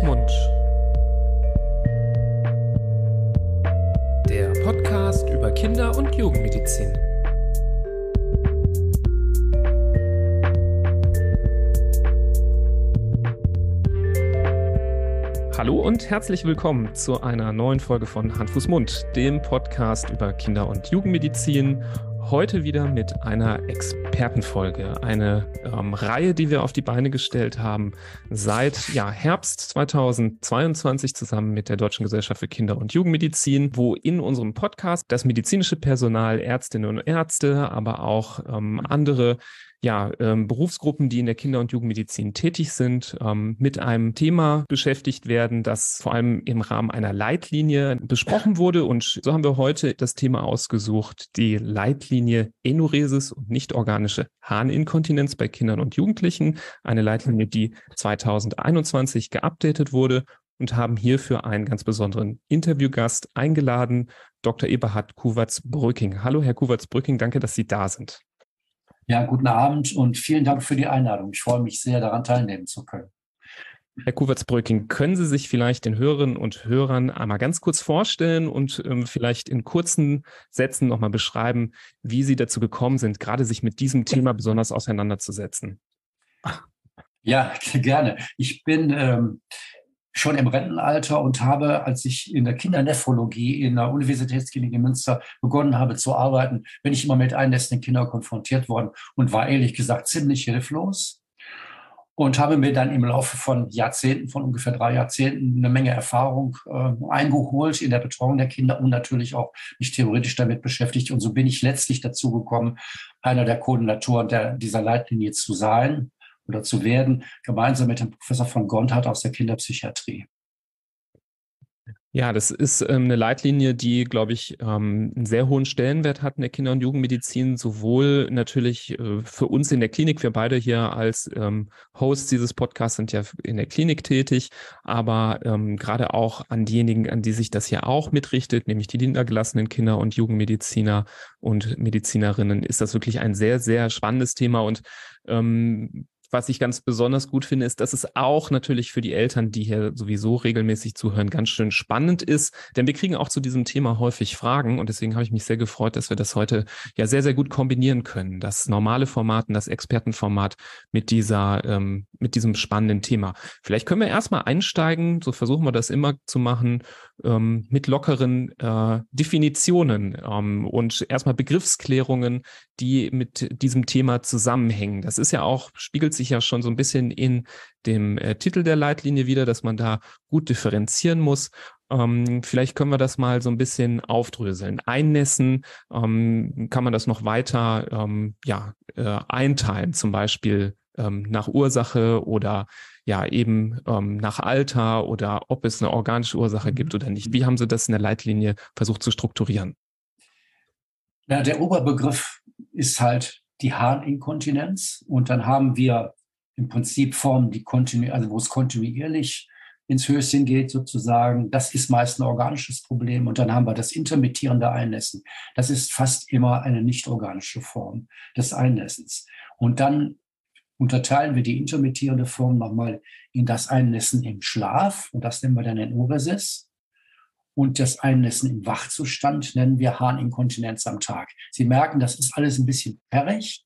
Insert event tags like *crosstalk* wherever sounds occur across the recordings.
Mund. Der Podcast über Kinder- und Jugendmedizin. Hallo und herzlich willkommen zu einer neuen Folge von Hand, Fuß, Mund, dem Podcast über Kinder- und Jugendmedizin heute wieder mit einer Expertenfolge, eine ähm, Reihe, die wir auf die Beine gestellt haben seit ja, Herbst 2022 zusammen mit der Deutschen Gesellschaft für Kinder- und Jugendmedizin, wo in unserem Podcast das medizinische Personal, Ärztinnen und Ärzte, aber auch ähm, andere ja, ähm, Berufsgruppen, die in der Kinder- und Jugendmedizin tätig sind, ähm, mit einem Thema beschäftigt werden, das vor allem im Rahmen einer Leitlinie besprochen wurde. Und so haben wir heute das Thema ausgesucht, die Leitlinie Enuresis und nicht-organische Harninkontinenz bei Kindern und Jugendlichen. Eine Leitlinie, die 2021 geupdatet wurde und haben hierfür einen ganz besonderen Interviewgast eingeladen, Dr. Eberhard Kuwatz-Brücking. Hallo, Herr Kuwatz-Brücking, danke, dass Sie da sind. Ja, guten Abend und vielen Dank für die Einladung. Ich freue mich sehr, daran teilnehmen zu können. Herr Kuwertsbröking, können Sie sich vielleicht den Hörerinnen und Hörern einmal ganz kurz vorstellen und ähm, vielleicht in kurzen Sätzen nochmal beschreiben, wie Sie dazu gekommen sind, gerade sich mit diesem Thema besonders auseinanderzusetzen? Ja, *laughs* gerne. Ich bin ähm, schon im Rentenalter und habe, als ich in der Kindernephrologie in der Universitätsklinik in Münster begonnen habe zu arbeiten, bin ich immer mit einnässenden Kindern konfrontiert worden und war ehrlich gesagt ziemlich hilflos und habe mir dann im Laufe von Jahrzehnten, von ungefähr drei Jahrzehnten, eine Menge Erfahrung äh, eingeholt in der Betreuung der Kinder und natürlich auch mich theoretisch damit beschäftigt. Und so bin ich letztlich dazu gekommen, einer der Koordinatoren der, dieser Leitlinie zu sein oder zu werden, gemeinsam mit dem Professor von Gondhardt aus der Kinderpsychiatrie. Ja, das ist ähm, eine Leitlinie, die, glaube ich, ähm, einen sehr hohen Stellenwert hat in der Kinder- und Jugendmedizin, sowohl natürlich äh, für uns in der Klinik, wir beide hier als ähm, Hosts dieses Podcasts sind ja in der Klinik tätig, aber ähm, gerade auch an diejenigen, an die sich das hier auch mitrichtet, nämlich die niedergelassenen Kinder- und Jugendmediziner und Medizinerinnen, ist das wirklich ein sehr, sehr spannendes Thema und ähm, was ich ganz besonders gut finde, ist, dass es auch natürlich für die Eltern, die hier sowieso regelmäßig zuhören, ganz schön spannend ist. Denn wir kriegen auch zu diesem Thema häufig Fragen und deswegen habe ich mich sehr gefreut, dass wir das heute ja sehr, sehr gut kombinieren können. Das normale Format und das Expertenformat mit dieser, ähm, mit diesem spannenden Thema. Vielleicht können wir erstmal einsteigen, so versuchen wir das immer zu machen, ähm, mit lockeren äh, Definitionen ähm, und erstmal Begriffsklärungen, die mit diesem Thema zusammenhängen. Das ist ja auch, spiegelt sich ja schon so ein bisschen in dem äh, Titel der Leitlinie wieder, dass man da gut differenzieren muss. Ähm, vielleicht können wir das mal so ein bisschen aufdröseln. Einnässen ähm, kann man das noch weiter ähm, ja, äh, einteilen, zum Beispiel ähm, nach Ursache oder ja eben ähm, nach Alter oder ob es eine organische Ursache mhm. gibt oder nicht. Wie haben Sie das in der Leitlinie versucht zu strukturieren? Ja, der Oberbegriff ist halt die Harninkontinenz und dann haben wir im Prinzip Formen, die kontinuierlich, also wo es kontinuierlich ins Höschen geht sozusagen. Das ist meist ein organisches Problem. Und dann haben wir das intermittierende Einnässen. Das ist fast immer eine nicht organische Form des Einnässens. Und dann unterteilen wir die intermittierende Form nochmal in das Einnässen im Schlaf. Und das nennen wir dann den Obersis. Und das Einnässen im Wachzustand nennen wir Harninkontinenz am Tag. Sie merken, das ist alles ein bisschen perrig,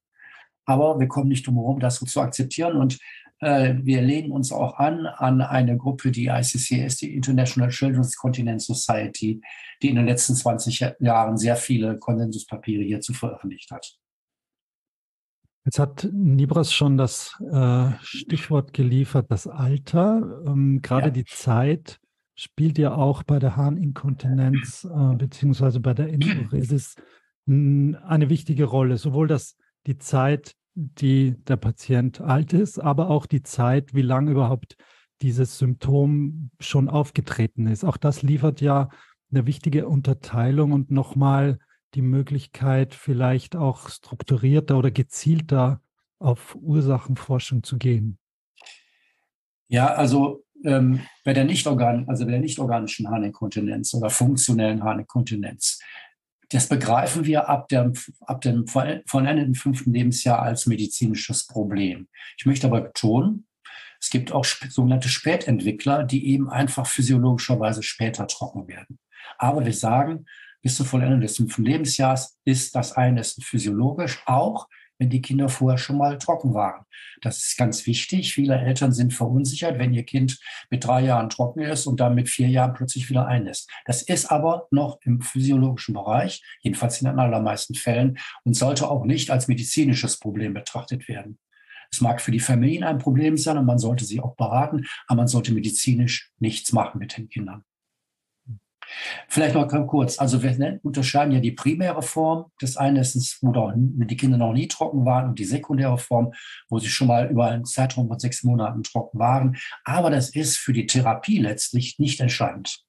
aber wir kommen nicht drum herum, das so zu akzeptieren. Und äh, wir lehnen uns auch an an eine Gruppe, die ICCS, die International Children's Continence Society, die in den letzten 20 Jahren sehr viele Konsensuspapiere hierzu veröffentlicht hat. Jetzt hat Nibras schon das äh, Stichwort geliefert, das Alter. Ähm, Gerade ja. die Zeit spielt ja auch bei der Harninkontinenz äh, beziehungsweise bei der Enuresis eine wichtige Rolle. Sowohl das, die Zeit, die der Patient alt ist, aber auch die Zeit, wie lange überhaupt dieses Symptom schon aufgetreten ist. Auch das liefert ja eine wichtige Unterteilung und nochmal die Möglichkeit, vielleicht auch strukturierter oder gezielter auf Ursachenforschung zu gehen? Ja, also ähm, bei der Nichtorgan, also bei der nichtorganischen Harninkontinenz oder funktionellen Harninkontinenz, das begreifen wir ab dem, ab dem vollendeten fünften Lebensjahr als medizinisches Problem. Ich möchte aber betonen, Es gibt auch sogenannte Spätentwickler, die eben einfach physiologischerweise später trocken werden. Aber wir sagen, bis zur Vollendung des fünften Lebensjahres ist das Einnässen physiologisch, auch wenn die Kinder vorher schon mal trocken waren. Das ist ganz wichtig. Viele Eltern sind verunsichert, wenn ihr Kind mit drei Jahren trocken ist und dann mit vier Jahren plötzlich wieder einnässt. Das ist aber noch im physiologischen Bereich, jedenfalls in den allermeisten Fällen, und sollte auch nicht als medizinisches Problem betrachtet werden. Es mag für die Familien ein Problem sein und man sollte sie auch beraten, aber man sollte medizinisch nichts machen mit den Kindern. Vielleicht noch ganz kurz. Also wir unterscheiden ja die primäre Form des Einnässens, wo die Kinder noch nie trocken waren und die sekundäre Form, wo sie schon mal über einen Zeitraum von sechs Monaten trocken waren. Aber das ist für die Therapie letztlich nicht entscheidend.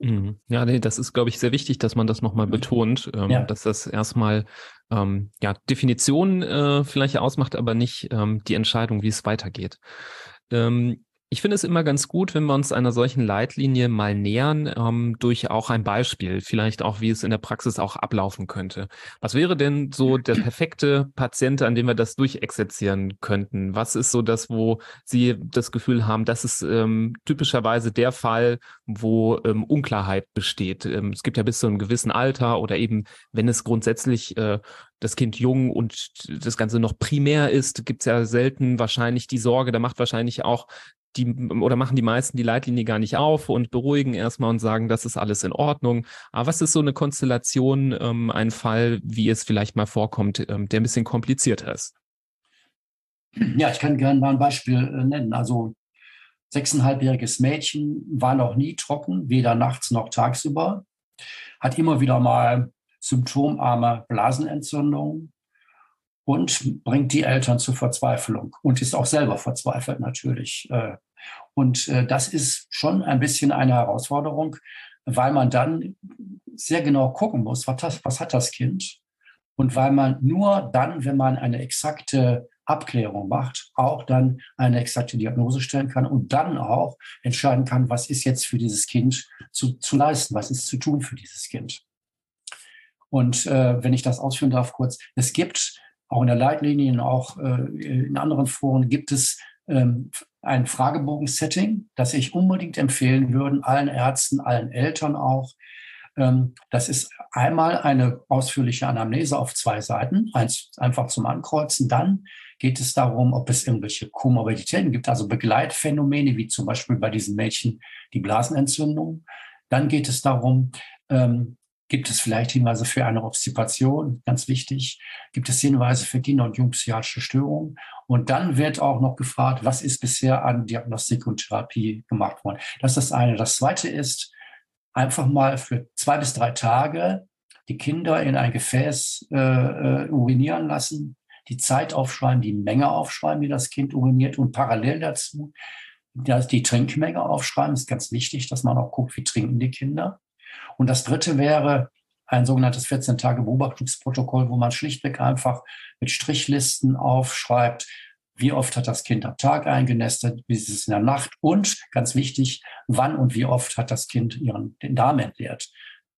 Mhm. Ja, nee, das ist, glaube ich, sehr wichtig, dass man das nochmal mhm. betont, ähm, ja. dass das erstmal ähm, ja, Definition äh, vielleicht ausmacht, aber nicht ähm, die Entscheidung, wie es weitergeht. Ähm, ich finde es immer ganz gut, wenn wir uns einer solchen Leitlinie mal nähern, ähm, durch auch ein Beispiel, vielleicht auch, wie es in der Praxis auch ablaufen könnte. Was wäre denn so der perfekte Patient, an dem wir das durchexerzieren könnten? Was ist so das, wo Sie das Gefühl haben, das ist ähm, typischerweise der Fall, wo ähm, Unklarheit besteht? Ähm, es gibt ja bis zu einem gewissen Alter oder eben, wenn es grundsätzlich äh, das Kind jung und das Ganze noch primär ist, gibt es ja selten wahrscheinlich die Sorge, da macht wahrscheinlich auch die oder machen die meisten die Leitlinie gar nicht auf und beruhigen erstmal und sagen, das ist alles in Ordnung. Aber was ist so eine Konstellation, ähm, ein Fall, wie es vielleicht mal vorkommt, ähm, der ein bisschen komplizierter ist? Ja, ich kann gerne mal ein Beispiel äh, nennen. Also sechseinhalbjähriges Mädchen war noch nie trocken, weder nachts noch tagsüber, hat immer wieder mal symptomarme Blasenentzündung, und bringt die Eltern zur Verzweiflung und ist auch selber verzweifelt natürlich. Äh. Und äh, das ist schon ein bisschen eine Herausforderung, weil man dann sehr genau gucken muss, was, das, was hat das Kind? Und weil man nur dann, wenn man eine exakte Abklärung macht, auch dann eine exakte Diagnose stellen kann und dann auch entscheiden kann, was ist jetzt für dieses Kind zu, zu leisten, was ist zu tun für dieses Kind. Und äh, wenn ich das ausführen darf kurz, es gibt auch in der Leitlinie und auch äh, in anderen Foren gibt es ähm, ein Fragebogen-Setting, das ich unbedingt empfehlen würde, allen Ärzten, allen Eltern auch. Ähm, das ist einmal eine ausführliche Anamnese auf zwei Seiten, eins einfach zum Ankreuzen. Dann geht es darum, ob es irgendwelche Komorbiditäten gibt, also Begleitphänomene, wie zum Beispiel bei diesen Mädchen die Blasenentzündung. Dann geht es darum, ähm, Gibt es vielleicht Hinweise für eine Obstipation? Ganz wichtig. Gibt es Hinweise für Kinder- und Jugendpsychiatrische Störungen? Und dann wird auch noch gefragt, was ist bisher an Diagnostik und Therapie gemacht worden? Das ist das eine. Das zweite ist, einfach mal für zwei bis drei Tage die Kinder in ein Gefäß äh, äh urinieren lassen, die Zeit aufschreiben, die Menge aufschreiben, die das Kind uriniert und parallel dazu die Trinkmenge aufschreiben. Das ist ganz wichtig, dass man auch guckt, wie trinken die Kinder. Und das dritte wäre ein sogenanntes 14-Tage-Beobachtungsprotokoll, wo man schlichtweg einfach mit Strichlisten aufschreibt, wie oft hat das Kind am Tag eingenestet, wie ist es in der Nacht und ganz wichtig, wann und wie oft hat das Kind ihren, den Darm entleert.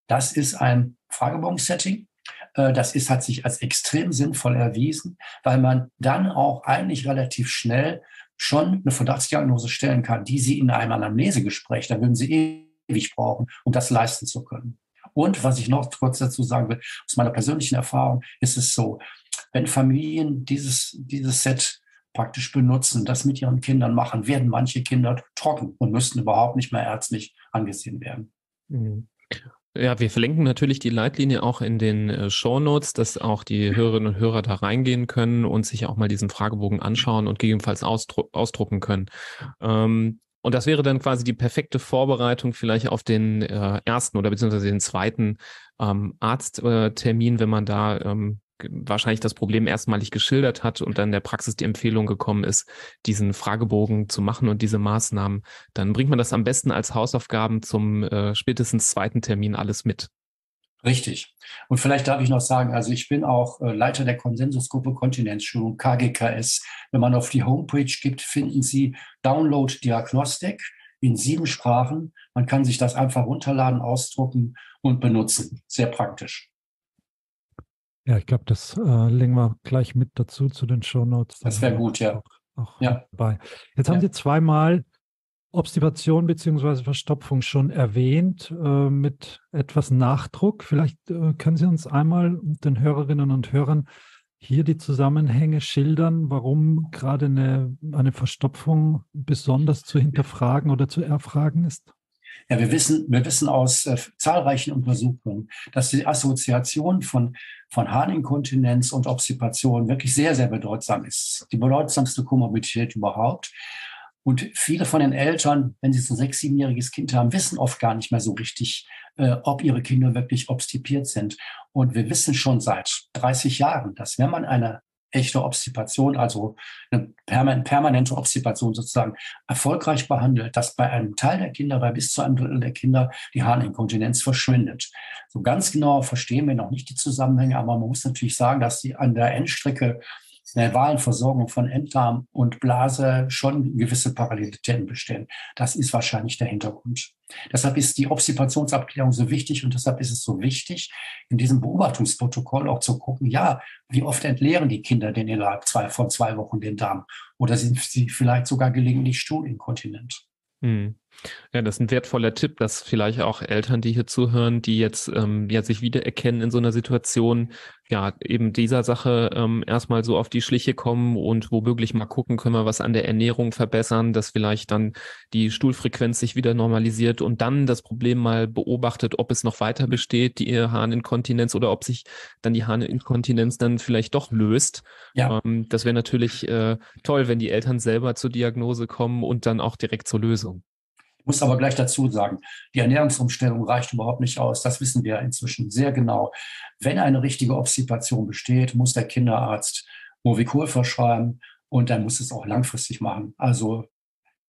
Das ist ein Fragebogen-Setting. Äh, das ist, hat sich als extrem sinnvoll erwiesen, weil man dann auch eigentlich relativ schnell schon eine Verdachtsdiagnose stellen kann, die Sie in einem Anamnesegespräch, da würden Sie ewig brauchen, um das leisten zu können. Und was ich noch kurz dazu sagen will, aus meiner persönlichen Erfahrung ist es so, wenn Familien dieses, dieses Set praktisch benutzen, das mit ihren Kindern machen, werden manche Kinder trocken und müssten überhaupt nicht mehr ärztlich angesehen werden. Mhm. Ja, wir verlinken natürlich die Leitlinie auch in den äh, Show Notes, dass auch die Hörerinnen und Hörer da reingehen können und sich auch mal diesen Fragebogen anschauen und gegebenenfalls ausdru ausdrucken können. Ähm, und das wäre dann quasi die perfekte Vorbereitung vielleicht auf den äh, ersten oder beziehungsweise den zweiten ähm, Arzttermin, wenn man da ähm, wahrscheinlich das Problem erstmalig geschildert hat und dann der Praxis die Empfehlung gekommen ist, diesen Fragebogen zu machen und diese Maßnahmen, dann bringt man das am besten als Hausaufgaben zum äh, spätestens zweiten Termin alles mit. Richtig. Und vielleicht darf ich noch sagen, also ich bin auch äh, Leiter der Konsensusgruppe Kontinenzschulung KGKS. Wenn man auf die Homepage gibt, finden Sie Download Diagnostik in sieben Sprachen. Man kann sich das einfach runterladen, ausdrucken und benutzen. Sehr praktisch. Ja, ich glaube, das äh, legen wir gleich mit dazu zu den Show Notes. Das wäre gut, ja. auch ja. dabei. Jetzt haben Sie zweimal Obstipation bzw. Verstopfung schon erwähnt, äh, mit etwas Nachdruck. Vielleicht äh, können Sie uns einmal den Hörerinnen und Hörern hier die Zusammenhänge schildern, warum gerade eine, eine Verstopfung besonders zu hinterfragen oder zu erfragen ist? Ja, wir wissen, wir wissen aus äh, zahlreichen Untersuchungen, dass die Assoziation von, von Harninkontinenz und Obstipation wirklich sehr, sehr bedeutsam ist. Die bedeutsamste Komorbidität überhaupt. Und viele von den Eltern, wenn sie so ein sechs-, siebenjähriges Kind haben, wissen oft gar nicht mehr so richtig, äh, ob ihre Kinder wirklich obstipiert sind. Und wir wissen schon seit 30 Jahren, dass wenn man eine echte Obstipation, also eine permanente Obstipation sozusagen, erfolgreich behandelt, dass bei einem Teil der Kinder, bei bis zu einem Drittel der Kinder, die Harninkontinenz verschwindet. So ganz genau verstehen wir noch nicht die Zusammenhänge, aber man muss natürlich sagen, dass die an der Endstrecke der Wahlversorgung von Enddarm und Blase schon gewisse Parallelitäten bestehen. Das ist wahrscheinlich der Hintergrund. Deshalb ist die Obstipationsabklärung so wichtig und deshalb ist es so wichtig, in diesem Beobachtungsprotokoll auch zu gucken, ja, wie oft entleeren die Kinder denn innerhalb zwei, von zwei Wochen den Darm? Oder sind sie vielleicht sogar gelegentlich stuhlinkontinent? Hm. Ja, das ist ein wertvoller Tipp, dass vielleicht auch Eltern, die hier zuhören, die jetzt ähm, ja sich wiedererkennen in so einer Situation, ja, eben dieser Sache ähm, erstmal so auf die Schliche kommen und womöglich mal gucken, können wir was an der Ernährung verbessern, dass vielleicht dann die Stuhlfrequenz sich wieder normalisiert und dann das Problem mal beobachtet, ob es noch weiter besteht, die Harninkontinenz oder ob sich dann die Harninkontinenz dann vielleicht doch löst. Ja. Ähm, das wäre natürlich äh, toll, wenn die Eltern selber zur Diagnose kommen und dann auch direkt zur Lösung. Ich muss aber gleich dazu sagen, die Ernährungsumstellung reicht überhaupt nicht aus. Das wissen wir inzwischen sehr genau. Wenn eine richtige Obstipation besteht, muss der Kinderarzt Movicol verschreiben und dann muss es auch langfristig machen. Also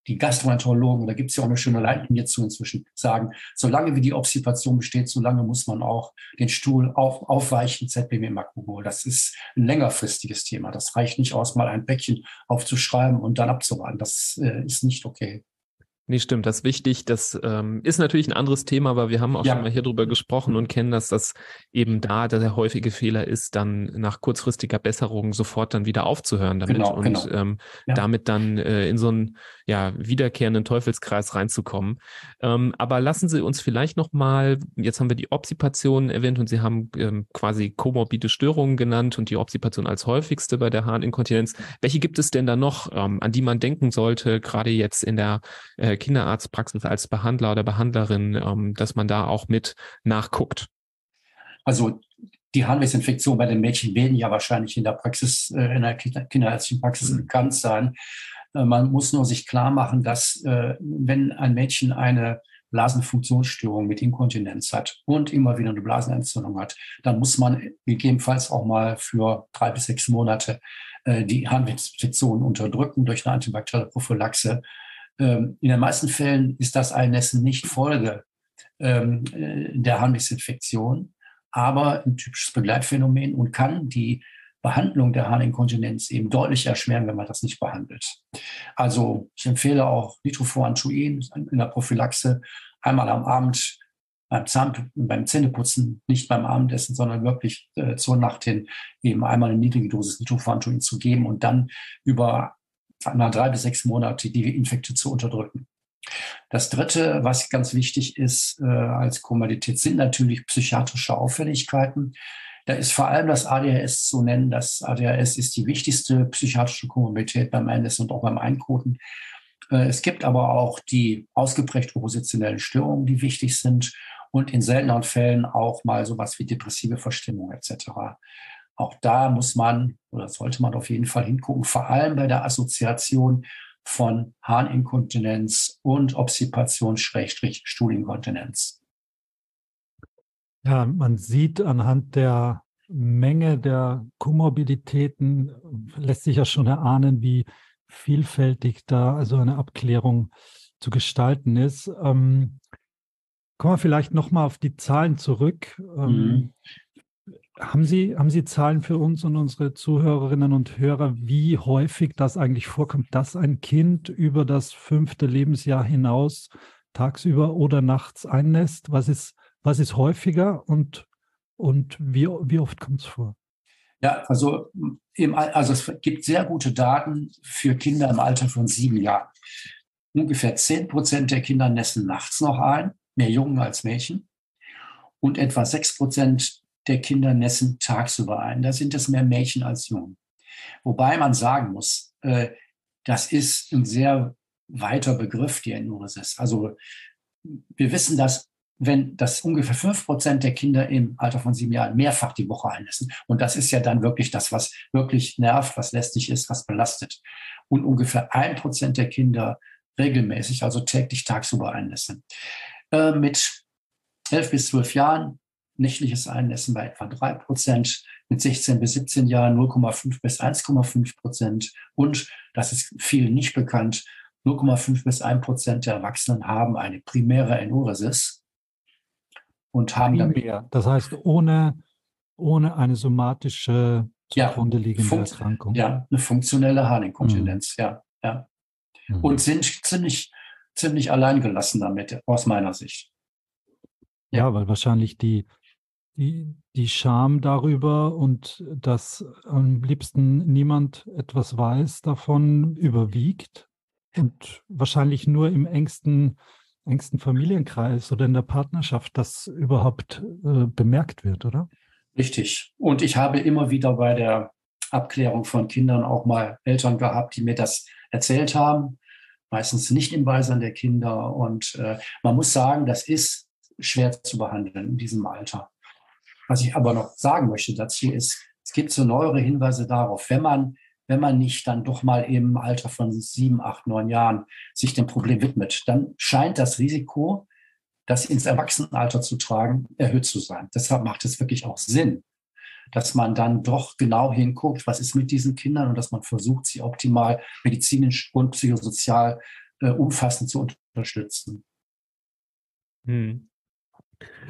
die Gastroenterologen, da gibt es ja auch eine schöne Leitlinie zu inzwischen, sagen, solange wie die Obstipation besteht, solange muss man auch den Stuhl auf, aufweichen, ZBM-Makugol. Das ist ein längerfristiges Thema. Das reicht nicht aus, mal ein Päckchen aufzuschreiben und dann abzuwarten. Das äh, ist nicht okay. Nee, stimmt, das ist wichtig. Das ähm, ist natürlich ein anderes Thema, aber wir haben auch ja. schon mal hier drüber gesprochen und kennen, dass das eben da der häufige Fehler ist, dann nach kurzfristiger Besserung sofort dann wieder aufzuhören damit genau, und genau. Ähm, ja. damit dann äh, in so einen ja, wiederkehrenden Teufelskreis reinzukommen. Ähm, aber lassen Sie uns vielleicht nochmal, jetzt haben wir die Obsipation erwähnt und Sie haben ähm, quasi komorbide Störungen genannt und die Obsipation als häufigste bei der Harninkontinenz. Welche gibt es denn da noch, ähm, an die man denken sollte, gerade jetzt in der äh, Kinderarztpraxis als Behandler oder Behandlerin, ähm, dass man da auch mit nachguckt? Also die Harnwegsinfektion bei den Mädchen werden ja wahrscheinlich in der Praxis, äh, in der kinderärztlichen Praxis mhm. bekannt sein. Äh, man muss nur sich klar machen, dass äh, wenn ein Mädchen eine Blasenfunktionsstörung mit Inkontinenz hat und immer wieder eine Blasenentzündung hat, dann muss man gegebenenfalls auch mal für drei bis sechs Monate äh, die Harnwegsinfektion unterdrücken durch eine antibakterielle Prophylaxe in den meisten Fällen ist das Einnässen nicht Folge ähm, äh, der Harnwegsinfektion, aber ein typisches Begleitphänomen und kann die Behandlung der Harninkontinenz eben deutlich erschweren, wenn man das nicht behandelt. Also ich empfehle auch Nitrofurantoin in der Prophylaxe einmal am Abend beim, Zahn, beim Zähneputzen, nicht beim Abendessen, sondern wirklich äh, zur Nacht hin eben einmal eine niedrige Dosis Nitrofurantoin zu geben und dann über einmal drei bis sechs Monate die Infekte zu unterdrücken. Das Dritte, was ganz wichtig ist äh, als Komorbidität, sind natürlich psychiatrische Auffälligkeiten. Da ist vor allem das ADHS zu nennen. Das ADHS ist die wichtigste psychiatrische Komorbidität beim Einlassen und auch beim Einkoten. Äh, es gibt aber auch die ausgeprägt oppositionellen Störungen, die wichtig sind und in seltenen Fällen auch mal sowas wie depressive Verstimmung etc. Auch da muss man oder sollte man auf jeden Fall hingucken, vor allem bei der Assoziation von Harninkontinenz und Obstipation-Stuhlinkontinenz. Ja, man sieht anhand der Menge der Komorbiditäten, lässt sich ja schon erahnen, wie vielfältig da also eine Abklärung zu gestalten ist. Ähm, kommen wir vielleicht nochmal auf die Zahlen zurück. Ähm, mhm. Haben Sie, haben Sie Zahlen für uns und unsere Zuhörerinnen und Hörer, wie häufig das eigentlich vorkommt, dass ein Kind über das fünfte Lebensjahr hinaus tagsüber oder nachts einnässt? Was ist, was ist häufiger und, und wie, wie oft kommt es vor? Ja, also, im, also es gibt sehr gute Daten für Kinder im Alter von sieben Jahren. Ungefähr zehn Prozent der Kinder nässen nachts noch ein, mehr Jungen als Mädchen. Und etwa sechs Prozent der Kinder nässen tagsüber ein. Da sind es mehr Mädchen als Jungen. Wobei man sagen muss, äh, das ist ein sehr weiter Begriff, die Enuresis. Also wir wissen, dass wenn das ungefähr fünf Prozent der Kinder im Alter von sieben Jahren mehrfach die Woche einlassen. Und das ist ja dann wirklich das, was wirklich nervt, was lästig ist, was belastet. Und ungefähr ein Prozent der Kinder regelmäßig, also täglich tagsüber einlassen. Äh, mit elf bis zwölf Jahren nächtliches Einlassen bei etwa drei Prozent, mit 16 bis 17 Jahren 0,5 bis 1,5 Prozent und, das ist viel nicht bekannt, 0,5 bis 1 Prozent der Erwachsenen haben eine primäre Enuresis und haben Primär, das heißt ohne, ohne eine somatische zugrunde liegende ja, Erkrankung. Ja, eine funktionelle Harninkontinenz, mhm. ja, ja. Mhm. Und sind ziemlich, ziemlich alleingelassen damit, aus meiner Sicht. Ja weil wahrscheinlich die, die, die Scham darüber und dass am liebsten niemand etwas weiß davon überwiegt und wahrscheinlich nur im engsten engsten Familienkreis oder in der Partnerschaft das überhaupt äh, bemerkt wird, oder? Richtig. Und ich habe immer wieder bei der Abklärung von Kindern auch mal Eltern gehabt, die mir das erzählt haben, meistens nicht im Beisein der Kinder. Und äh, man muss sagen, das ist schwer zu behandeln in diesem Alter. Was ich aber noch sagen möchte dazu ist, es gibt so neuere Hinweise darauf, wenn man wenn man nicht dann doch mal im Alter von sieben, acht, neun Jahren sich dem Problem widmet, dann scheint das Risiko, das ins Erwachsenenalter zu tragen, erhöht zu sein. Deshalb macht es wirklich auch Sinn, dass man dann doch genau hinguckt, was ist mit diesen Kindern und dass man versucht, sie optimal medizinisch und psychosozial äh, umfassend zu unterstützen. Hm.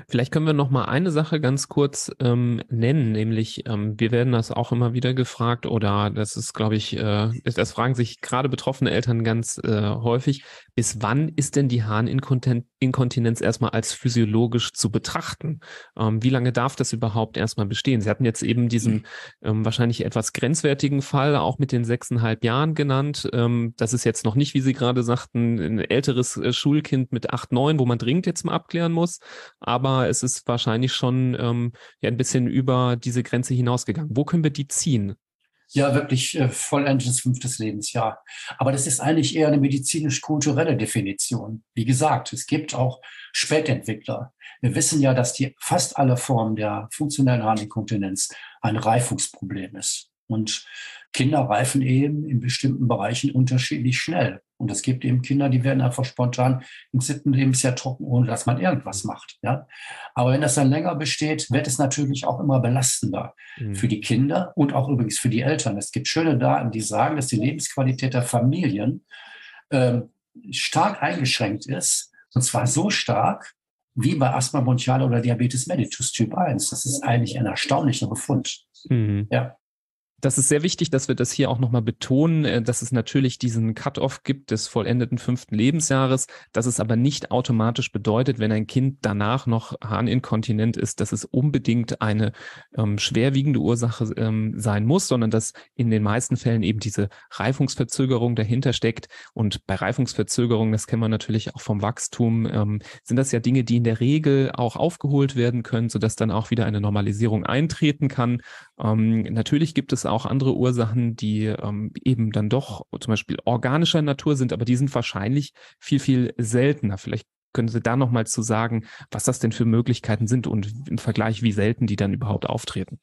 Vielleicht können wir noch mal eine Sache ganz kurz ähm, nennen, nämlich ähm, wir werden das auch immer wieder gefragt oder das ist, glaube ich, äh, das fragen sich gerade betroffene Eltern ganz äh, häufig. Bis wann ist denn die Harninkontinenz erstmal als physiologisch zu betrachten? Ähm, wie lange darf das überhaupt erstmal bestehen? Sie hatten jetzt eben diesen ähm, wahrscheinlich etwas grenzwertigen Fall auch mit den sechseinhalb Jahren genannt. Ähm, das ist jetzt noch nicht, wie Sie gerade sagten, ein älteres äh, Schulkind mit acht, neun, wo man dringend jetzt mal abklären muss aber es ist wahrscheinlich schon ähm, ja ein bisschen über diese Grenze hinausgegangen. Wo können wir die ziehen? Ja, wirklich äh, vollendetes fünftes Lebensjahr. Aber das ist eigentlich eher eine medizinisch-kulturelle Definition. Wie gesagt, es gibt auch Spätentwickler. Wir wissen ja, dass die fast alle Formen der funktionellen Harninkontinenz ein Reifungsproblem ist. Und Kinder reifen eben in bestimmten Bereichen unterschiedlich schnell. Und es gibt eben Kinder, die werden einfach spontan im siebten Lebensjahr trocken, ohne dass man irgendwas macht. Ja? Aber wenn das dann länger besteht, wird es natürlich auch immer belastender mhm. für die Kinder und auch übrigens für die Eltern. Es gibt schöne Daten, die sagen, dass die Lebensqualität der Familien ähm, stark eingeschränkt ist. Und zwar so stark, wie bei Asthma bronchiale oder Diabetes mellitus Typ 1. Das ist eigentlich ein erstaunlicher Befund. Mhm. Ja das ist sehr wichtig, dass wir das hier auch nochmal betonen, äh, dass es natürlich diesen Cut-off gibt des vollendeten fünften Lebensjahres, dass es aber nicht automatisch bedeutet, wenn ein Kind danach noch harninkontinent ist, dass es unbedingt eine ähm, schwerwiegende Ursache ähm, sein muss, sondern dass in den meisten Fällen eben diese Reifungsverzögerung dahinter steckt. Und bei Reifungsverzögerung, das kennen wir natürlich auch vom Wachstum, ähm, sind das ja Dinge, die in der Regel auch aufgeholt werden können, sodass dann auch wieder eine Normalisierung eintreten kann. Ähm, natürlich gibt es auch andere Ursachen, die ähm, eben dann doch zum Beispiel organischer Natur sind, aber die sind wahrscheinlich viel, viel seltener. Vielleicht können Sie da nochmal zu sagen, was das denn für Möglichkeiten sind und im Vergleich, wie selten die dann überhaupt auftreten?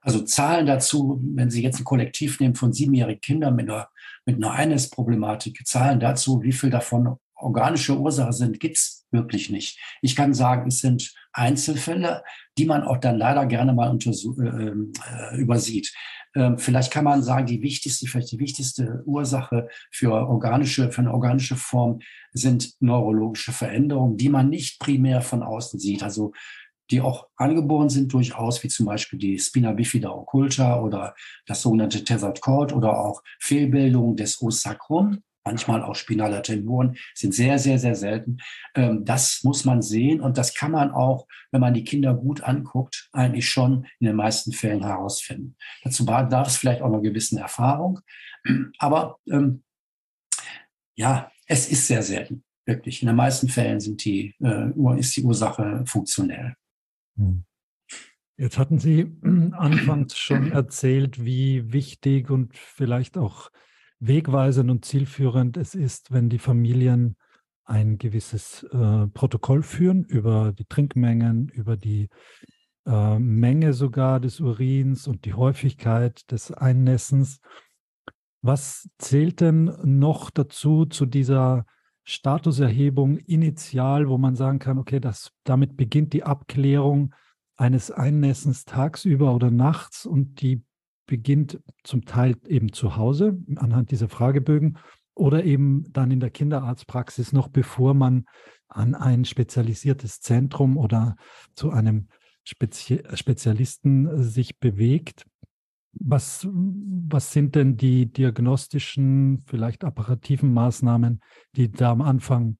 Also Zahlen dazu, wenn Sie jetzt ein Kollektiv nehmen von siebenjährigen Kindern mit einer, mit einer Eines-Problematik, Zahlen dazu, wie viel davon organische Ursache sind, gibt's wirklich nicht. Ich kann sagen, es sind Einzelfälle, die man auch dann leider gerne mal äh, äh, übersieht. Ähm, vielleicht kann man sagen, die wichtigste, vielleicht die wichtigste Ursache für organische, für eine organische Form sind neurologische Veränderungen, die man nicht primär von außen sieht. Also die auch angeboren sind durchaus, wie zum Beispiel die Spina bifida occulta oder das sogenannte Tethered Cord oder auch Fehlbildung des Osakrum manchmal auch spinale Tumoren, sind sehr, sehr, sehr selten. Ähm, das muss man sehen und das kann man auch, wenn man die Kinder gut anguckt, eigentlich schon in den meisten Fällen herausfinden. Dazu bedarf es vielleicht auch einer gewissen Erfahrung, aber ähm, ja, es ist sehr selten, wirklich. In den meisten Fällen sind die, äh, ist die Ursache funktionell. Hm. Jetzt hatten Sie *clears throat* anfangs schon erzählt, wie wichtig und vielleicht auch wegweisend und zielführend es ist, wenn die Familien ein gewisses äh, Protokoll führen über die Trinkmengen, über die äh, Menge sogar des Urins und die Häufigkeit des Einnässens. Was zählt denn noch dazu zu dieser Statuserhebung initial, wo man sagen kann, okay, das, damit beginnt die Abklärung eines Einnässens tagsüber oder nachts und die beginnt zum Teil eben zu Hause anhand dieser Fragebögen oder eben dann in der Kinderarztpraxis noch bevor man an ein spezialisiertes Zentrum oder zu einem Spezi Spezialisten sich bewegt. Was, was sind denn die diagnostischen, vielleicht apparativen Maßnahmen, die da am Anfang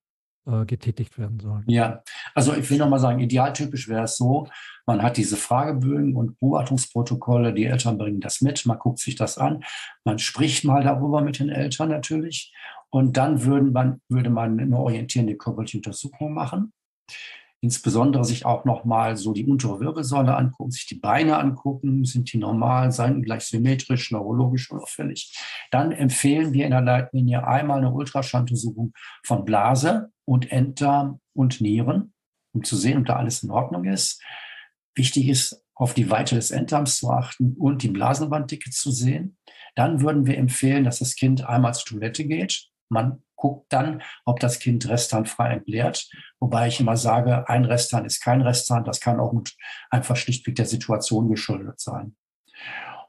äh, getätigt werden sollen? Ja, also ich will nochmal sagen, idealtypisch wäre es so, man hat diese Fragebögen und Beobachtungsprotokolle, die Eltern bringen das mit, man guckt sich das an, man spricht mal darüber mit den Eltern natürlich und dann würden man, würde man eine orientierende körperliche Untersuchung machen insbesondere sich auch nochmal so die untere Wirbelsäule angucken, sich die Beine angucken, sind die normal, seien gleich symmetrisch, neurologisch unauffällig. Dann empfehlen wir in der Leitlinie einmal eine Ultraschalluntersuchung von Blase und Enddarm und Nieren, um zu sehen, ob da alles in Ordnung ist. Wichtig ist, auf die Weite des Enddarms zu achten und die Blasenwanddicke zu sehen. Dann würden wir empfehlen, dass das Kind einmal zur Toilette geht. Man guckt dann, ob das Kind restharnfrei entleert. Wobei ich immer sage, ein Resthahn ist kein Resthahn. Das kann auch einfach schlichtweg der Situation geschuldet sein.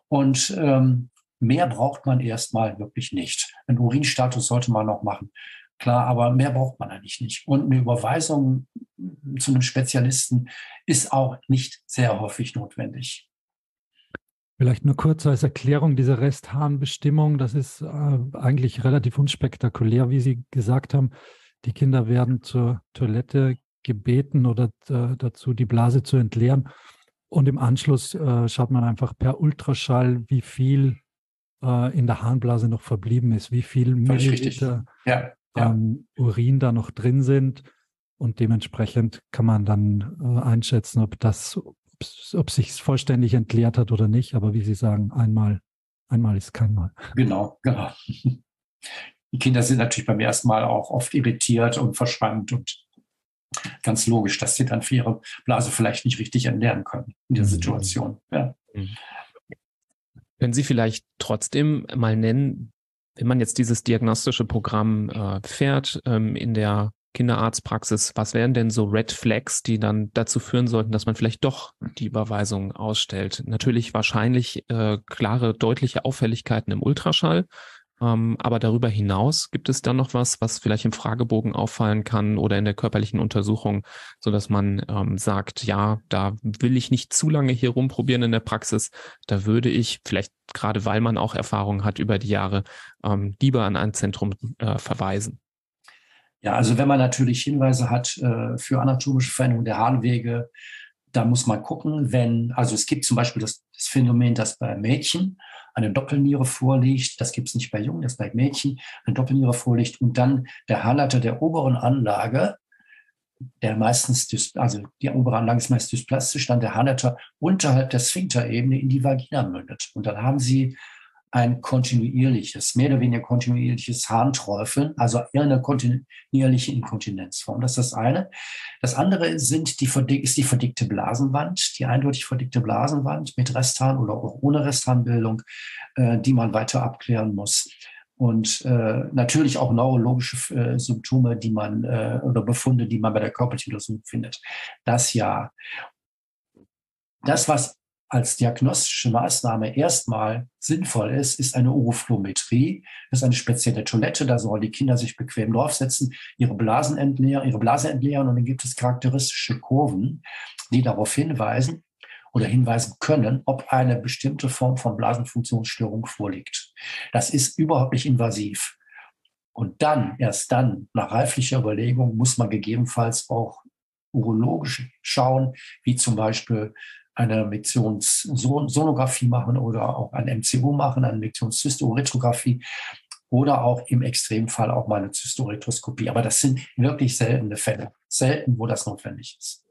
Und ähm, mehr braucht man erstmal wirklich nicht. Ein Urinstatus sollte man noch machen. Klar, aber mehr braucht man eigentlich nicht. Und eine Überweisung zu einem Spezialisten ist auch nicht sehr häufig notwendig. Vielleicht nur kurz als Erklärung, diese Restharnbestimmung, das ist äh, eigentlich relativ unspektakulär, wie Sie gesagt haben. Die Kinder werden zur Toilette gebeten oder äh, dazu die Blase zu entleeren. Und im Anschluss äh, schaut man einfach per Ultraschall, wie viel äh, in der Harnblase noch verblieben ist, wie viel Milliliter ja, ja. Ähm, Urin da noch drin sind. Und dementsprechend kann man dann äh, einschätzen, ob das ob sich vollständig entleert hat oder nicht, aber wie Sie sagen, einmal, einmal ist kein Mal. Genau, genau. Die Kinder sind natürlich beim ersten Mal auch oft irritiert und verschwand und ganz logisch, dass sie dann für ihre Blase vielleicht nicht richtig entleeren können in der mhm. Situation. Ja. Mhm. Können Sie vielleicht trotzdem mal nennen, wenn man jetzt dieses diagnostische Programm äh, fährt ähm, in der Kinderarztpraxis, was wären denn so Red Flags, die dann dazu führen sollten, dass man vielleicht doch die Überweisung ausstellt? Natürlich wahrscheinlich äh, klare, deutliche Auffälligkeiten im Ultraschall. Ähm, aber darüber hinaus gibt es dann noch was, was vielleicht im Fragebogen auffallen kann oder in der körperlichen Untersuchung, so dass man ähm, sagt, ja, da will ich nicht zu lange hier rumprobieren in der Praxis. Da würde ich vielleicht gerade, weil man auch Erfahrung hat über die Jahre, ähm, lieber an ein Zentrum äh, verweisen. Ja, also wenn man natürlich Hinweise hat äh, für anatomische Veränderungen der Harnwege, da muss man gucken, wenn, also es gibt zum Beispiel das, das Phänomen, dass bei Mädchen eine Doppelniere vorliegt, das gibt es nicht bei Jungen, das bei Mädchen eine Doppelniere vorliegt und dann der Harnleiter der oberen Anlage, der meistens, also die obere Anlage ist meist dysplastisch, dann der Harnleiter unterhalb der Sphinkterebene in die Vagina mündet. Und dann haben sie ein kontinuierliches, mehr oder weniger kontinuierliches Harnträufeln, also eher eine kontinuierliche Inkontinenzform. Das ist das eine. Das andere sind die, ist die verdickte Blasenwand, die eindeutig verdickte Blasenwand mit Resthahn oder auch ohne Restharnbildung, äh, die man weiter abklären muss. Und äh, natürlich auch neurologische äh, Symptome, die man äh, oder Befunde, die man bei der körperlichen findet. Das ja. Das, was als diagnostische Maßnahme erstmal sinnvoll ist, ist eine Uroflometrie. Das ist eine spezielle Toilette, da sollen die Kinder sich bequem draufsetzen, ihre Blasen entleeren, ihre Blase entleeren und dann gibt es charakteristische Kurven, die darauf hinweisen oder hinweisen können, ob eine bestimmte Form von Blasenfunktionsstörung vorliegt. Das ist überhaupt nicht invasiv. Und dann, erst dann, nach reiflicher Überlegung, muss man gegebenenfalls auch urologisch schauen, wie zum Beispiel eine Miktionssonographie machen oder auch ein MCO machen, eine Miktionszystoretrographie oder auch im Extremfall auch mal eine Zystoretroskopie. Aber das sind wirklich seltene Fälle, selten, wo das notwendig ist.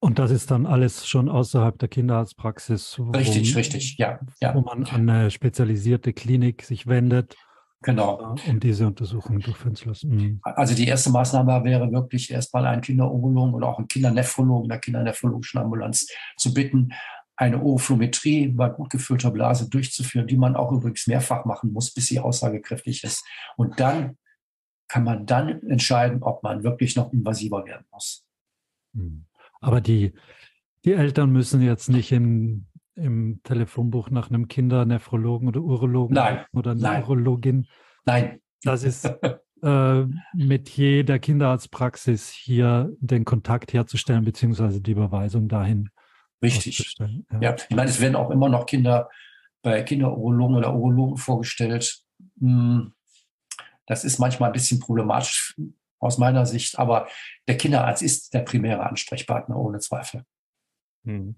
Und das ist dann alles schon außerhalb der Kinderarztpraxis. Richtig, richtig, ja, ja. Wo man an eine spezialisierte Klinik sich wendet. Genau. Um diese Untersuchung durchführen zu lassen. Mhm. Also die erste Maßnahme wäre wirklich erstmal einen Kinderurologen oder auch einen Kindernephrologen in der kindernephrologischen Ambulanz zu bitten, eine Oophometrie bei gut gefüllter Blase durchzuführen, die man auch übrigens mehrfach machen muss, bis sie aussagekräftig ist. Und dann kann man dann entscheiden, ob man wirklich noch invasiver werden muss. Mhm. Aber die, die Eltern müssen jetzt nicht in, im Telefonbuch nach einem Kindernephrologen oder Urologen Nein. oder Nein. Urologin. Nein. Das ist *laughs* äh, mit jeder Kinderarztpraxis hier den Kontakt herzustellen, beziehungsweise die Überweisung dahin. Richtig. Ja. ja. ich meine, es werden auch immer noch Kinder bei Kinderurologen oder Urologen vorgestellt. Hm, das ist manchmal ein bisschen problematisch aus meiner Sicht. Aber der Kinderarzt ist der primäre Ansprechpartner, ohne Zweifel. Hm.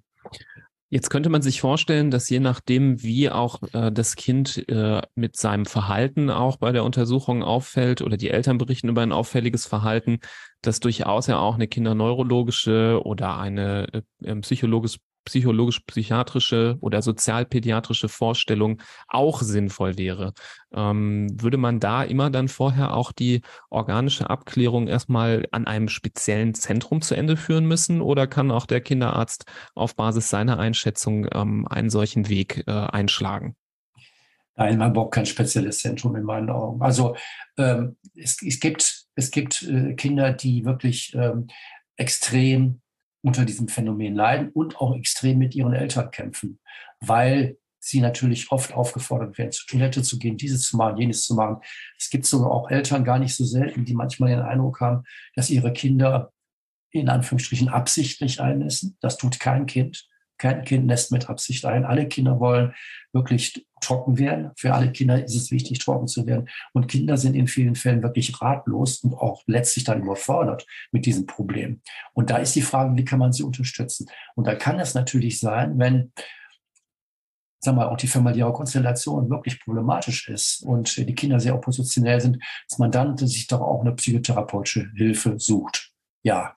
Jetzt könnte man sich vorstellen, dass je nachdem, wie auch äh, das Kind äh, mit seinem Verhalten auch bei der Untersuchung auffällt oder die Eltern berichten über ein auffälliges Verhalten, dass durchaus ja auch eine kinderneurologische oder eine äh, psychologisch psychologisch-psychiatrische oder sozialpädiatrische Vorstellung auch sinnvoll wäre. Ähm, würde man da immer dann vorher auch die organische Abklärung erstmal an einem speziellen Zentrum zu Ende führen müssen oder kann auch der Kinderarzt auf Basis seiner Einschätzung ähm, einen solchen Weg äh, einschlagen? Nein, man braucht kein spezielles Zentrum in meinen Augen. Also ähm, es, es, gibt, es gibt äh, Kinder, die wirklich ähm, extrem unter diesem Phänomen leiden und auch extrem mit ihren Eltern kämpfen, weil sie natürlich oft aufgefordert werden, zur Toilette zu gehen, dieses zu machen, jenes zu machen. Es gibt sogar auch Eltern, gar nicht so selten, die manchmal den Eindruck haben, dass ihre Kinder in Anführungsstrichen absichtlich einnässen. Das tut kein Kind. Kein Kind lässt mit Absicht ein. Alle Kinder wollen wirklich trocken werden. Für alle Kinder ist es wichtig, trocken zu werden. Und Kinder sind in vielen Fällen wirklich ratlos und auch letztlich dann überfordert mit diesem Problem. Und da ist die Frage, wie kann man sie unterstützen? Und da kann es natürlich sein, wenn sagen wir, auch die familiäre Konstellation wirklich problematisch ist und die Kinder sehr oppositionell sind, dass man dann sich doch auch eine psychotherapeutische Hilfe sucht. Ja,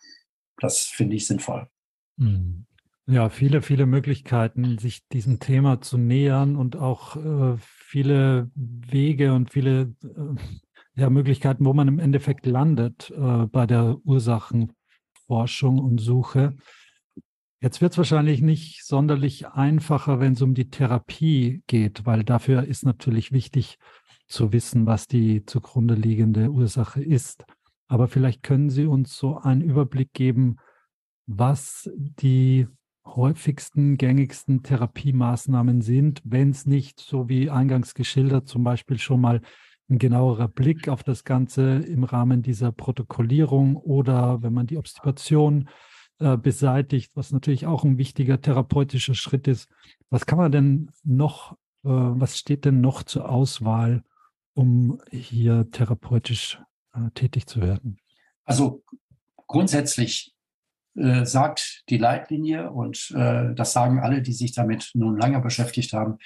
das finde ich sinnvoll. Mhm. Ja, viele, viele Möglichkeiten, sich diesem Thema zu nähern und auch äh, viele Wege und viele äh, ja, Möglichkeiten, wo man im Endeffekt landet äh, bei der Ursachenforschung und Suche. Jetzt wird es wahrscheinlich nicht sonderlich einfacher, wenn es um die Therapie geht, weil dafür ist natürlich wichtig zu wissen, was die zugrunde liegende Ursache ist. Aber vielleicht können Sie uns so einen Überblick geben, was die häufigsten, gängigsten Therapiemaßnahmen sind, wenn es nicht, so wie eingangs geschildert, zum Beispiel schon mal ein genauerer Blick auf das Ganze im Rahmen dieser Protokollierung oder wenn man die Obstipation äh, beseitigt, was natürlich auch ein wichtiger therapeutischer Schritt ist. Was kann man denn noch, äh, was steht denn noch zur Auswahl, um hier therapeutisch äh, tätig zu werden? Also grundsätzlich äh, sagt die Leitlinie und äh, das sagen alle, die sich damit nun lange beschäftigt haben,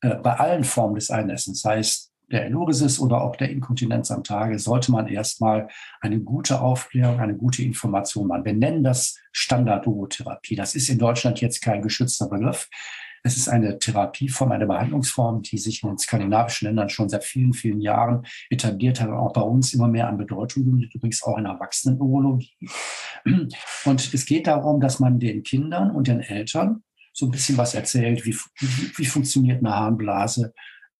äh, bei allen Formen des Einessens, sei es der Enuresis oder auch der Inkontinenz am Tage, sollte man erstmal eine gute Aufklärung, eine gute Information machen. Wir nennen das Standard-Urotherapie. Das ist in Deutschland jetzt kein geschützter Begriff. Es ist eine Therapieform, eine Behandlungsform, die sich in den skandinavischen Ländern schon seit vielen, vielen Jahren etabliert hat und auch bei uns immer mehr an Bedeutung gewinnt, übrigens auch in Erwachsenenurologie. Und es geht darum, dass man den Kindern und den Eltern so ein bisschen was erzählt, wie, wie, wie funktioniert eine Harnblase,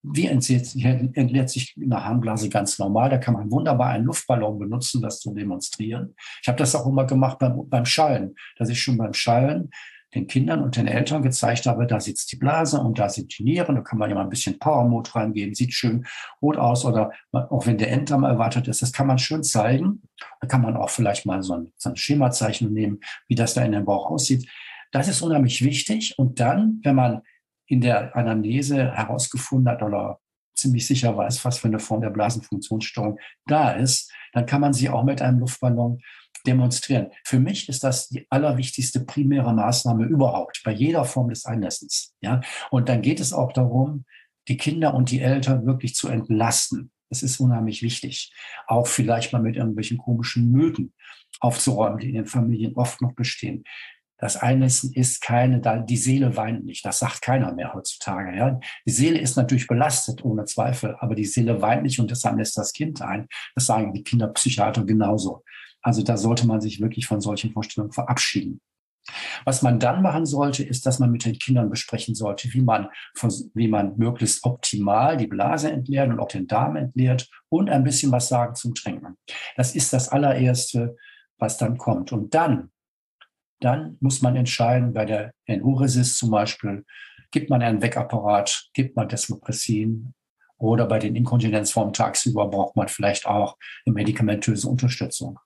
wie entleert sich eine Harnblase ganz normal? Da kann man wunderbar einen Luftballon benutzen, das zu demonstrieren. Ich habe das auch immer gemacht beim, beim Schallen, dass ich schon beim Schallen den Kindern und den Eltern gezeigt habe, da sitzt die Blase und da sind die Nieren, da kann man ja mal ein bisschen Power Mode reingeben, sieht schön rot aus oder auch wenn der Enddarm erwartet ist, das kann man schön zeigen. Da kann man auch vielleicht mal so ein, so ein Schemazeichen nehmen, wie das da in dem Bauch aussieht. Das ist unheimlich wichtig. Und dann, wenn man in der Anamnese herausgefunden hat oder ziemlich sicher weiß, was für eine Form der Blasenfunktionsstörung da ist, dann kann man sie auch mit einem Luftballon demonstrieren. Für mich ist das die allerwichtigste primäre Maßnahme überhaupt bei jeder Form des Einnässens. Ja, und dann geht es auch darum, die Kinder und die Eltern wirklich zu entlasten. Das ist unheimlich wichtig. Auch vielleicht mal mit irgendwelchen komischen Mythen aufzuräumen, die in den Familien oft noch bestehen. Das Einnässen ist keine, die Seele weint nicht. Das sagt keiner mehr heutzutage. Ja? Die Seele ist natürlich belastet, ohne Zweifel, aber die Seele weint nicht und deshalb lässt das Kind ein. Das sagen die Kinderpsychiater genauso. Also da sollte man sich wirklich von solchen Vorstellungen verabschieden. Was man dann machen sollte, ist, dass man mit den Kindern besprechen sollte, wie man, wie man möglichst optimal die Blase entleert und auch den Darm entleert und ein bisschen was sagen zum Trinken. Das ist das allererste, was dann kommt. Und dann, dann muss man entscheiden, bei der NU-Resist zum Beispiel, gibt man einen Wegapparat, gibt man Desmopressin oder bei den Inkontinenzformen tagsüber braucht man vielleicht auch eine medikamentöse Unterstützung.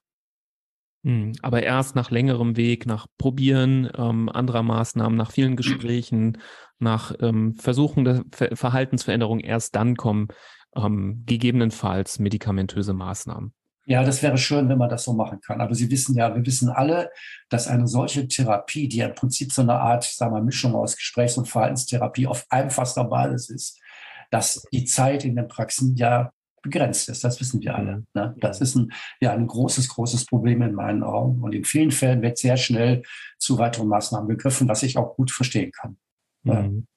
Hm, aber erst nach längerem Weg, nach Probieren ähm, anderer Maßnahmen, nach vielen Gesprächen, nach ähm, Versuchen der Ver Verhaltensveränderung, erst dann kommen ähm, gegebenenfalls medikamentöse Maßnahmen. Ja, das wäre schön, wenn man das so machen kann. Aber Sie wissen ja, wir wissen alle, dass eine solche Therapie, die im Prinzip so eine Art, sagen wir, Mischung aus Gesprächs- und Verhaltenstherapie auf einfachster Basis ist, dass die Zeit in den Praxen ja begrenzt ist. Das wissen wir alle. Mhm. Ne? Das ist ein, ja, ein großes, großes Problem in meinen Augen. Und in vielen Fällen wird sehr schnell zu weiteren Maßnahmen gegriffen, was ich auch gut verstehen kann. Mhm.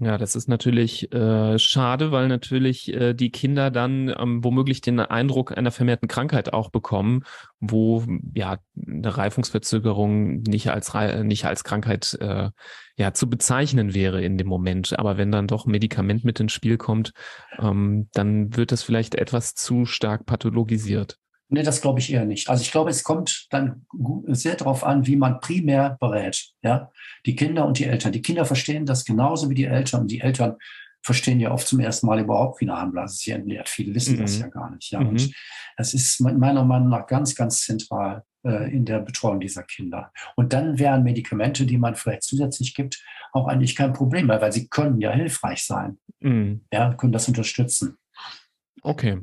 Ja, das ist natürlich äh, schade, weil natürlich äh, die Kinder dann ähm, womöglich den Eindruck einer vermehrten Krankheit auch bekommen, wo ja eine Reifungsverzögerung nicht als nicht als Krankheit äh, ja zu bezeichnen wäre in dem Moment. Aber wenn dann doch Medikament mit ins Spiel kommt, ähm, dann wird das vielleicht etwas zu stark pathologisiert. Nee, das glaube ich eher nicht. Also ich glaube, es kommt dann sehr darauf an, wie man primär berät. Ja, die Kinder und die Eltern. Die Kinder verstehen das genauso wie die Eltern. Und die Eltern verstehen ja oft zum ersten Mal überhaupt, wie eine Harnblase sich entleert. Viele wissen mhm. das ja gar nicht. Ja, mhm. und das ist meiner Meinung nach ganz, ganz zentral äh, in der Betreuung dieser Kinder. Und dann wären Medikamente, die man vielleicht zusätzlich gibt, auch eigentlich kein Problem mehr, weil sie können ja hilfreich sein. Mhm. Ja, können das unterstützen. Okay.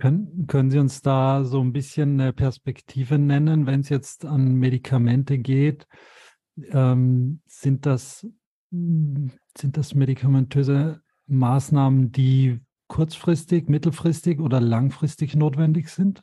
Können, können Sie uns da so ein bisschen eine Perspektive nennen, wenn es jetzt an Medikamente geht? Ähm, sind, das, sind das medikamentöse Maßnahmen, die kurzfristig, mittelfristig oder langfristig notwendig sind?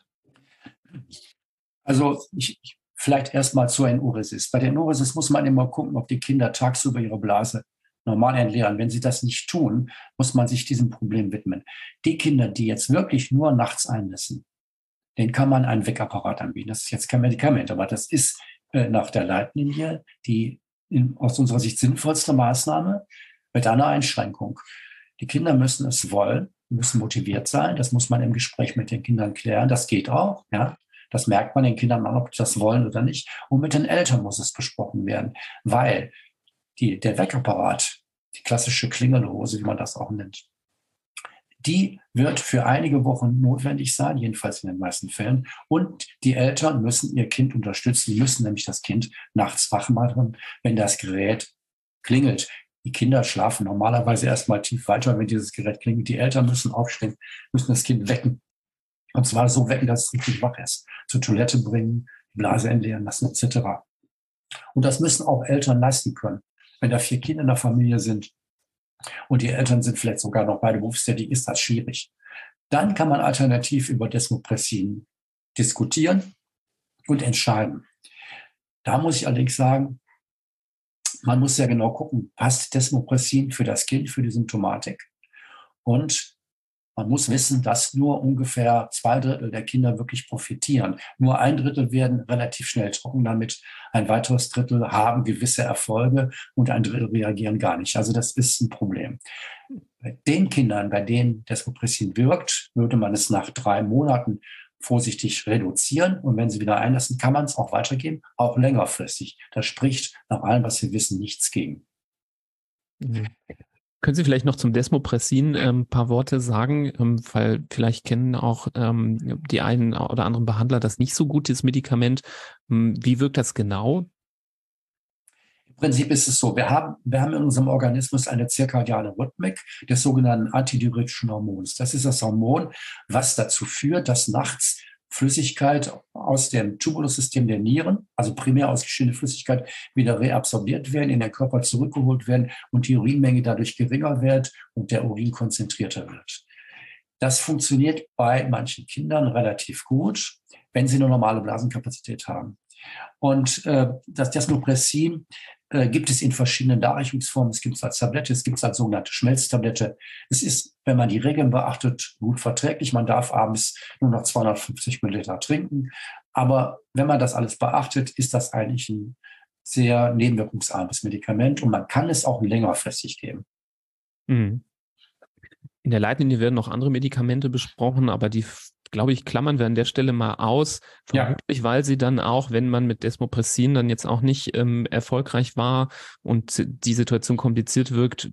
Also ich, vielleicht erstmal zur NU-Resist. Bei der NU-Resist muss man immer gucken, ob die Kinder tagsüber ihre Blase normal entleeren. Wenn sie das nicht tun, muss man sich diesem Problem widmen. Die Kinder, die jetzt wirklich nur nachts einlassen, den kann man einen Wegapparat anbieten. Das ist jetzt kein Medikament, aber das ist äh, nach der Leitlinie die in, aus unserer Sicht sinnvollste Maßnahme mit einer Einschränkung. Die Kinder müssen es wollen, müssen motiviert sein. Das muss man im Gespräch mit den Kindern klären. Das geht auch. Ja. Das merkt man den Kindern an, ob sie das wollen oder nicht. Und mit den Eltern muss es besprochen werden, weil die, der Wegapparat, die klassische Klingelhose, wie man das auch nennt, die wird für einige Wochen notwendig sein, jedenfalls in den meisten Fällen. Und die Eltern müssen ihr Kind unterstützen. Die müssen nämlich das Kind nachts wach machen, wenn das Gerät klingelt. Die Kinder schlafen normalerweise erstmal tief weiter, wenn dieses Gerät klingelt. Die Eltern müssen aufstehen, müssen das Kind wecken. Und zwar so wecken, dass es richtig wach ist. Zur Toilette bringen, Blase entleeren lassen, etc. Und das müssen auch Eltern leisten können wenn da vier Kinder in der Familie sind und die Eltern sind vielleicht sogar noch beide berufstätig, ist das schwierig. Dann kann man alternativ über Desmopressin diskutieren und entscheiden. Da muss ich allerdings sagen, man muss ja genau gucken, passt Desmopressin für das Kind, für die Symptomatik? Und man muss wissen, dass nur ungefähr zwei Drittel der Kinder wirklich profitieren. Nur ein Drittel werden relativ schnell trocken damit. Ein weiteres Drittel haben gewisse Erfolge und ein Drittel reagieren gar nicht. Also das ist ein Problem. Bei den Kindern, bei denen Desmopressin wirkt, würde man es nach drei Monaten vorsichtig reduzieren. Und wenn sie wieder einlassen, kann man es auch weitergeben, auch längerfristig. Das spricht nach allem, was wir wissen, nichts gegen. Können Sie vielleicht noch zum Desmopressin ähm, ein paar Worte sagen, ähm, weil vielleicht kennen auch ähm, die einen oder anderen Behandler das nicht so gut, dieses Medikament. Hm, wie wirkt das genau? Prinzip ist es so, wir haben, wir haben in unserem Organismus eine zirkadiane Rhythmik des sogenannten antidiuretischen Hormons. Das ist das Hormon, was dazu führt, dass nachts Flüssigkeit aus dem Tubulussystem der Nieren, also primär ausgeschiedene Flüssigkeit, wieder reabsorbiert werden, in den Körper zurückgeholt werden und die Urinmenge dadurch geringer wird und der Urin konzentrierter wird. Das funktioniert bei manchen Kindern relativ gut, wenn sie eine normale Blasenkapazität haben. Und äh, das Desmopressin äh, gibt es in verschiedenen Darreichungsformen. Es gibt es als Tablette, es gibt es als sogenannte Schmelztablette. Es ist, wenn man die Regeln beachtet, gut verträglich. Man darf abends nur noch 250 Milliliter trinken. Aber wenn man das alles beachtet, ist das eigentlich ein sehr nebenwirkungsarmes Medikament und man kann es auch längerfristig geben. Mhm. In der Leitlinie werden noch andere Medikamente besprochen, aber die glaube ich, klammern wir an der Stelle mal aus. Vermutlich, ja. weil sie dann auch, wenn man mit Desmopressin dann jetzt auch nicht ähm, erfolgreich war und die Situation kompliziert wirkt,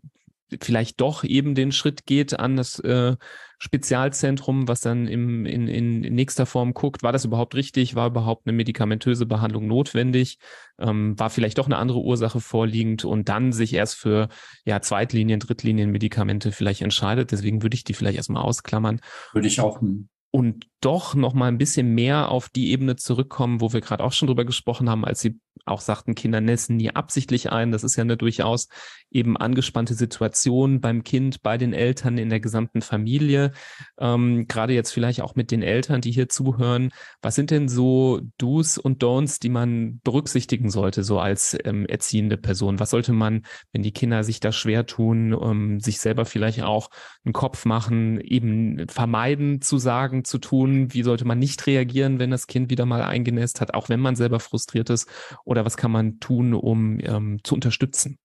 vielleicht doch eben den Schritt geht an das äh, Spezialzentrum, was dann im, in, in nächster Form guckt, war das überhaupt richtig, war überhaupt eine medikamentöse Behandlung notwendig, ähm, war vielleicht doch eine andere Ursache vorliegend und dann sich erst für ja Zweitlinien, Drittlinien Medikamente vielleicht entscheidet. Deswegen würde ich die vielleicht erstmal ausklammern. Würde ich auch hm und doch noch mal ein bisschen mehr auf die Ebene zurückkommen, wo wir gerade auch schon drüber gesprochen haben, als Sie auch sagten, Kinder nässen nie absichtlich ein. Das ist ja eine durchaus eben angespannte Situation beim Kind, bei den Eltern, in der gesamten Familie. Ähm, gerade jetzt vielleicht auch mit den Eltern, die hier zuhören. Was sind denn so Do's und Don'ts, die man berücksichtigen sollte, so als ähm, erziehende Person? Was sollte man, wenn die Kinder sich da schwer tun, ähm, sich selber vielleicht auch einen Kopf machen, eben vermeiden zu sagen, zu tun? Wie sollte man nicht reagieren, wenn das Kind wieder mal eingenässt hat, auch wenn man selber frustriert ist? Oder was kann man tun, um ähm, zu unterstützen?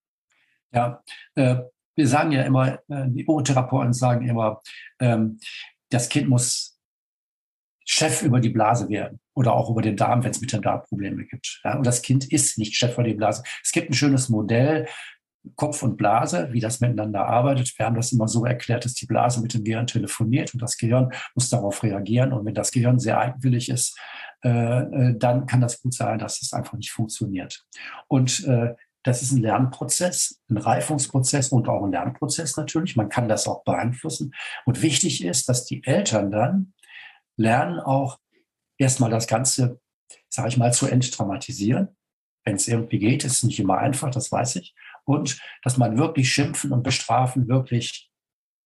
Ja, äh, wir sagen ja immer, äh, die O-Therapeuten sagen immer, ähm, das Kind muss Chef über die Blase werden oder auch über den Darm, wenn es mit dem Darm Probleme gibt. Ja, und das Kind ist nicht Chef über die Blase. Es gibt ein schönes Modell, Kopf und Blase, wie das miteinander arbeitet. Wir haben das immer so erklärt, dass die Blase mit dem Gehirn telefoniert und das Gehirn muss darauf reagieren. Und wenn das Gehirn sehr eigenwillig ist, äh, äh dann kann das gut sein, dass es einfach nicht funktioniert. Und äh, das ist ein Lernprozess, ein Reifungsprozess und auch ein Lernprozess natürlich. Man kann das auch beeinflussen. Und wichtig ist, dass die Eltern dann lernen, auch erstmal das Ganze, sage ich mal, zu enttraumatisieren. Wenn es irgendwie geht, ist es nicht immer einfach, das weiß ich. Und dass man wirklich Schimpfen und Bestrafen wirklich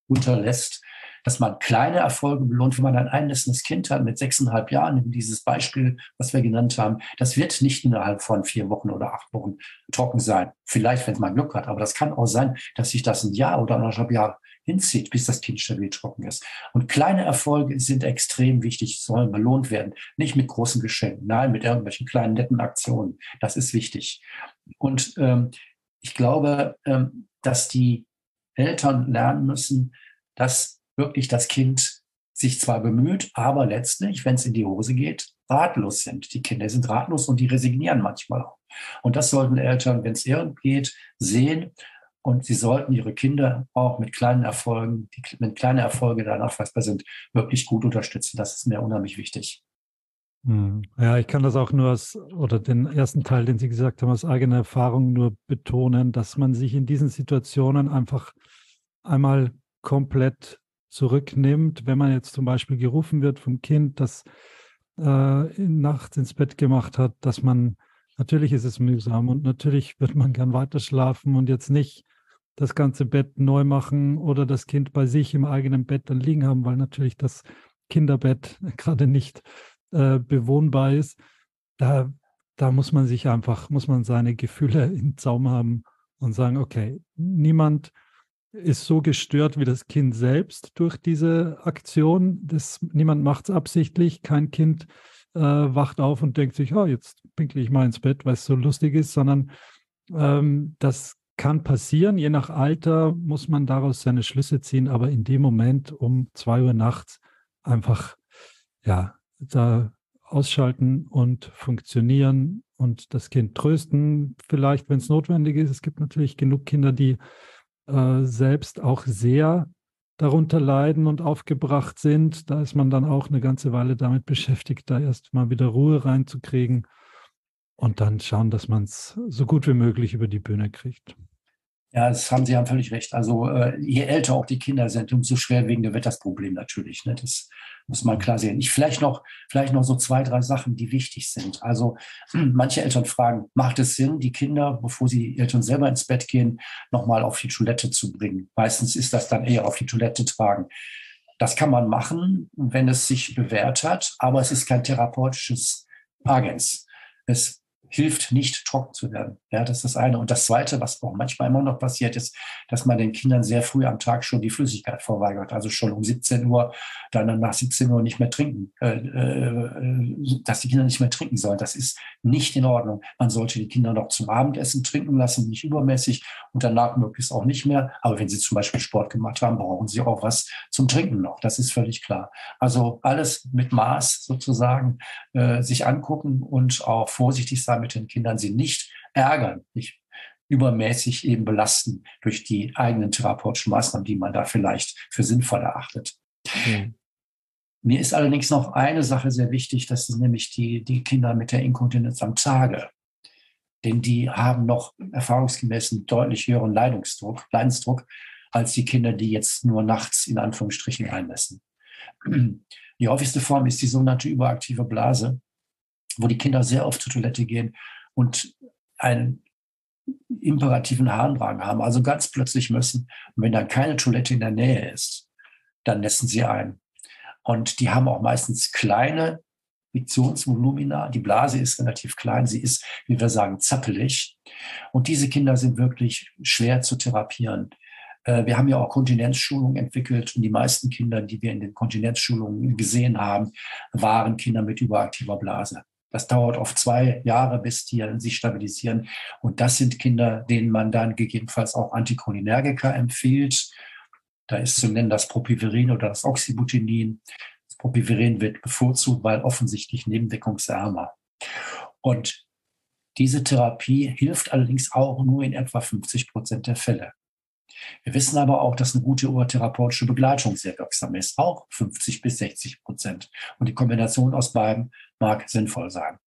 unterlässt dass man kleine Erfolge belohnt, wenn man ein einnässendes Kind hat mit sechseinhalb Jahren, dieses Beispiel, was wir genannt haben, das wird nicht innerhalb von vier Wochen oder acht Wochen trocken sein. Vielleicht, wenn man Glück hat, aber das kann auch sein, dass sich das ein Jahr oder anderthalb Jahre hinzieht, bis das Kind stabil trocken ist. Und kleine Erfolge sind extrem wichtig, sollen belohnt werden. Nicht mit großen Geschenken, nein, mit irgendwelchen kleinen netten Aktionen. Das ist wichtig. Und ähm, ich glaube, ähm, dass die Eltern lernen müssen, dass wirklich das Kind sich zwar bemüht, aber letztlich, wenn es in die Hose geht, ratlos sind. Die Kinder sind ratlos und die resignieren manchmal auch. Und das sollten Eltern, wenn es irgend geht, sehen. Und sie sollten ihre Kinder auch mit kleinen Erfolgen, die mit kleinen Erfolgen da nachweisbar sind, wirklich gut unterstützen. Das ist mir unheimlich wichtig. Hm. Ja, ich kann das auch nur aus, oder den ersten Teil, den Sie gesagt haben, aus eigener Erfahrung nur betonen, dass man sich in diesen Situationen einfach einmal komplett zurücknimmt, wenn man jetzt zum Beispiel gerufen wird vom Kind, das äh, nachts ins Bett gemacht hat, dass man, natürlich ist es mühsam und natürlich *laughs* wird man gern weiter schlafen und jetzt nicht das ganze Bett neu machen oder das Kind bei sich im eigenen Bett dann liegen haben, weil natürlich das Kinderbett *laughs* gerade nicht äh, bewohnbar ist. Da, da muss man sich einfach, muss man seine Gefühle *laughs* im Zaum haben und sagen, okay, niemand ist so gestört wie das Kind selbst durch diese Aktion. Das, niemand macht es absichtlich. Kein Kind äh, wacht auf und denkt sich, oh, jetzt pinkle ich mal ins Bett, weil es so lustig ist, sondern ähm, das kann passieren. Je nach Alter muss man daraus seine Schlüsse ziehen, aber in dem Moment um zwei Uhr nachts einfach, ja, da ausschalten und funktionieren und das Kind trösten, vielleicht, wenn es notwendig ist. Es gibt natürlich genug Kinder, die äh, selbst auch sehr darunter leiden und aufgebracht sind. Da ist man dann auch eine ganze Weile damit beschäftigt, da erst mal wieder Ruhe reinzukriegen. und dann schauen, dass man es so gut wie möglich über die Bühne kriegt. Ja, das haben Sie haben völlig recht. Also äh, je älter auch die Kinder sind, umso schwerwiegender wird das Problem natürlich. Ne? Das muss man klar sehen. Ich vielleicht noch, vielleicht noch so zwei, drei Sachen, die wichtig sind. Also *clears throat* manche Eltern fragen, macht es Sinn, die Kinder, bevor sie die Eltern selber ins Bett gehen, nochmal auf die Toilette zu bringen? Meistens ist das dann eher auf die Toilette tragen. Das kann man machen, wenn es sich bewährt hat, aber es ist kein therapeutisches Agens. Es hilft nicht, trocken zu werden. Ja, das ist das eine. Und das zweite, was auch manchmal immer noch passiert, ist, dass man den Kindern sehr früh am Tag schon die Flüssigkeit verweigert. Also schon um 17 Uhr, dann nach 17 Uhr nicht mehr trinken, äh, äh, dass die Kinder nicht mehr trinken sollen. Das ist nicht in Ordnung. Man sollte die Kinder noch zum Abendessen trinken lassen, nicht übermäßig und danach möglichst auch nicht mehr. Aber wenn sie zum Beispiel Sport gemacht haben, brauchen sie auch was zum Trinken noch. Das ist völlig klar. Also alles mit Maß sozusagen äh, sich angucken und auch vorsichtig sein mit den Kindern, sie nicht ärgern, nicht übermäßig eben belasten durch die eigenen therapeutischen Maßnahmen, die man da vielleicht für sinnvoll erachtet. Mhm. Mir ist allerdings noch eine Sache sehr wichtig, das sind nämlich die, die Kinder mit der Inkontinenz am Tage. Denn die haben noch erfahrungsgemäß einen deutlich höheren Leidungsdruck, Leidensdruck als die Kinder, die jetzt nur nachts in Anführungsstrichen einmessen. Die häufigste Form ist die sogenannte überaktive Blase wo die Kinder sehr oft zur Toilette gehen und einen imperativen Harndrang haben, also ganz plötzlich müssen. Und wenn dann keine Toilette in der Nähe ist, dann nässen sie ein. Und die haben auch meistens kleine Miktionsvolumina. Die Blase ist relativ klein. Sie ist, wie wir sagen, zappelig. Und diese Kinder sind wirklich schwer zu therapieren. Äh, wir haben ja auch Kontinenzschulungen entwickelt und die meisten Kinder, die wir in den Kontinenzschulungen gesehen haben, waren Kinder mit überaktiver Blase. Das dauert oft zwei Jahre, bis die sich stabilisieren. Und das sind Kinder, denen man dann gegebenenfalls auch Anticholinergika empfiehlt. Da ist zu nennen das Propiverin oder das Oxybutinin. Das Propiverin wird bevorzugt, weil offensichtlich nebenwirkungsärmer. Und diese Therapie hilft allerdings auch nur in etwa 50 Prozent der Fälle. Wir wissen aber auch, dass eine gute urtherapeutische Begleitung sehr wirksam ist, auch 50 bis 60 Prozent. Und die Kombination aus beiden mag sinnvoll sein.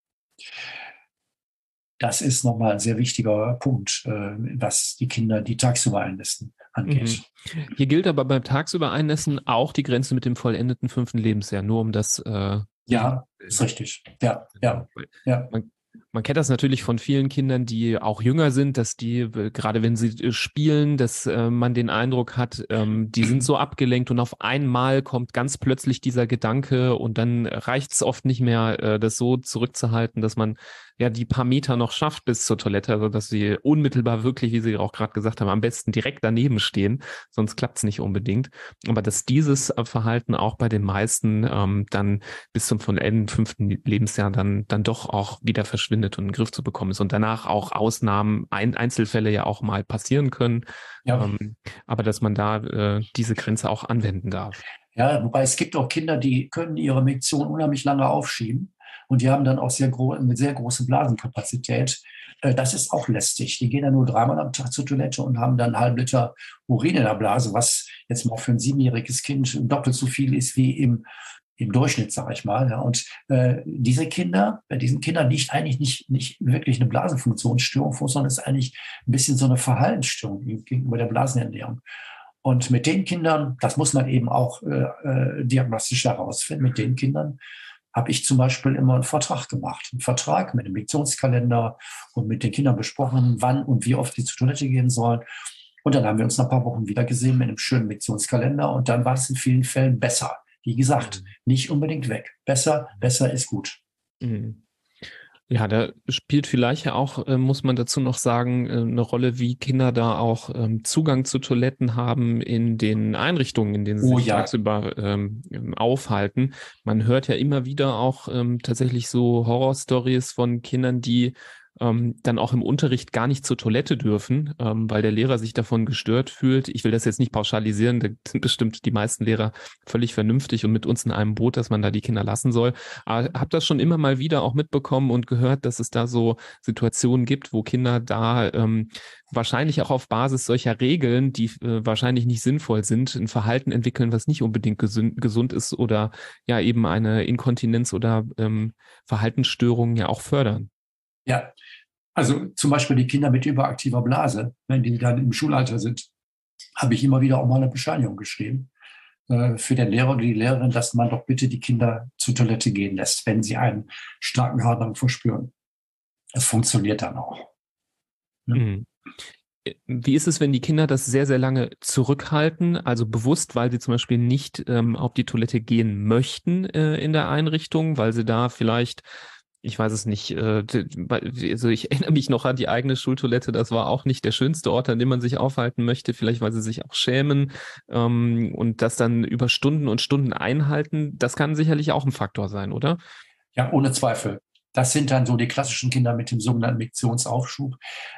Das ist nochmal ein sehr wichtiger Punkt, äh, was die Kinder, die tagsüber einnässen, angeht. Mhm. Hier gilt aber beim tagsüber einnässen auch die Grenze mit dem vollendeten fünften Lebensjahr, nur um das. Äh, ja, ist richtig. Ja, ja, ja. Man, man kennt das natürlich von vielen Kindern, die auch jünger sind, dass die, äh, gerade wenn sie äh, spielen, dass äh, man den Eindruck hat, ähm, die sind so abgelenkt und auf einmal kommt ganz plötzlich dieser Gedanke und dann reicht es oft nicht mehr, das so zurückzuhalten, dass man ja die paar Meter noch schafft bis zur Toilette, also dass sie unmittelbar wirklich, wie Sie auch gerade gesagt haben, am besten direkt daneben stehen, sonst klappt es nicht unbedingt. Aber dass dieses Verhalten auch bei den meisten ähm, dann bis zum von Ende fünften Lebensjahr dann dann doch auch wieder verschwindet und in den Griff zu bekommen ist und danach auch Ausnahmen, ein, Einzelfälle ja auch mal passieren können, ja. ähm, aber dass man da äh, diese Grenze auch anwenden darf. Ja, wobei es gibt auch Kinder, die können ihre Miktion unheimlich lange aufschieben und die haben dann auch sehr eine sehr große Blasenkapazität. Äh, das ist auch lästig. Die gehen dann nur dreimal am Tag zur Toilette und haben dann einen halben Liter Urin in der Blase, was jetzt mal für ein siebenjähriges Kind doppelt so viel ist wie im, im Durchschnitt, sage ich mal. Und äh, diese Kinder, bei diesen Kindern liegt eigentlich nicht, nicht wirklich eine Blasenfunktionsstörung vor, sondern ist eigentlich ein bisschen so eine Verhaltensstörung gegenüber der Blasenernährung. Und mit den Kindern, das muss man eben auch äh, äh, diagnostisch herausfinden, mit den Kindern habe ich zum Beispiel immer einen Vertrag gemacht. Einen Vertrag mit einem Lektionskalender und mit den Kindern besprochen, wann und wie oft sie zur Toilette gehen sollen. Und dann haben wir uns nach ein paar Wochen wieder gesehen mit einem schönen Lektionskalender und dann war es in vielen Fällen besser. Wie gesagt, mhm. nicht unbedingt weg. Besser, besser ist gut. Mhm. Ja, da spielt vielleicht ja auch, äh, muss man dazu noch sagen, äh, eine Rolle, wie Kinder da auch ähm, Zugang zu Toiletten haben in den Einrichtungen, in denen sie oh, sich ja. tagsüber ähm, aufhalten. Man hört ja immer wieder auch ähm, tatsächlich so Horrorstories von Kindern, die ähm, dann auch im Unterricht gar nicht zur Toilette dürfen, ähm, weil der Lehrer sich davon gestört fühlt. Ich will das jetzt nicht pauschalisieren, da sind bestimmt die meisten Lehrer völlig vernünftig und mit uns in einem Boot, dass man da die Kinder lassen soll. Aber habe das schon immer mal wieder auch mitbekommen und gehört, dass es da so Situationen gibt, wo Kinder da ähm, wahrscheinlich auch auf Basis solcher Regeln, die äh, wahrscheinlich nicht sinnvoll sind, ein Verhalten entwickeln, was nicht unbedingt gesund, gesund ist oder ja eben eine Inkontinenz oder ähm, Verhaltensstörungen ja auch fördern. Ja, also zum Beispiel die Kinder mit überaktiver Blase, wenn die dann im Schulalter sind, habe ich immer wieder auch mal eine Bescheinigung geschrieben äh, für den Lehrer oder die Lehrerin, dass man doch bitte die Kinder zur Toilette gehen lässt, wenn sie einen starken Hardrang verspüren. Es funktioniert dann auch. Mhm. Wie ist es, wenn die Kinder das sehr, sehr lange zurückhalten, also bewusst, weil sie zum Beispiel nicht ähm, auf die Toilette gehen möchten äh, in der Einrichtung, weil sie da vielleicht ich weiß es nicht, äh, also ich *laughs* erinnere mich noch an die eigene Schultoilette, das war auch nicht der schönste Ort, an dem man sich aufhalten möchte, vielleicht weil sie sich auch schämen ähm, und das dann über Stunden und Stunden einhalten, das kann sicherlich auch ein Faktor sein, oder? Ja, ohne Zweifel. Das sind dann so die klassischen Kinder mit dem sogenannten Miktionsaufschub,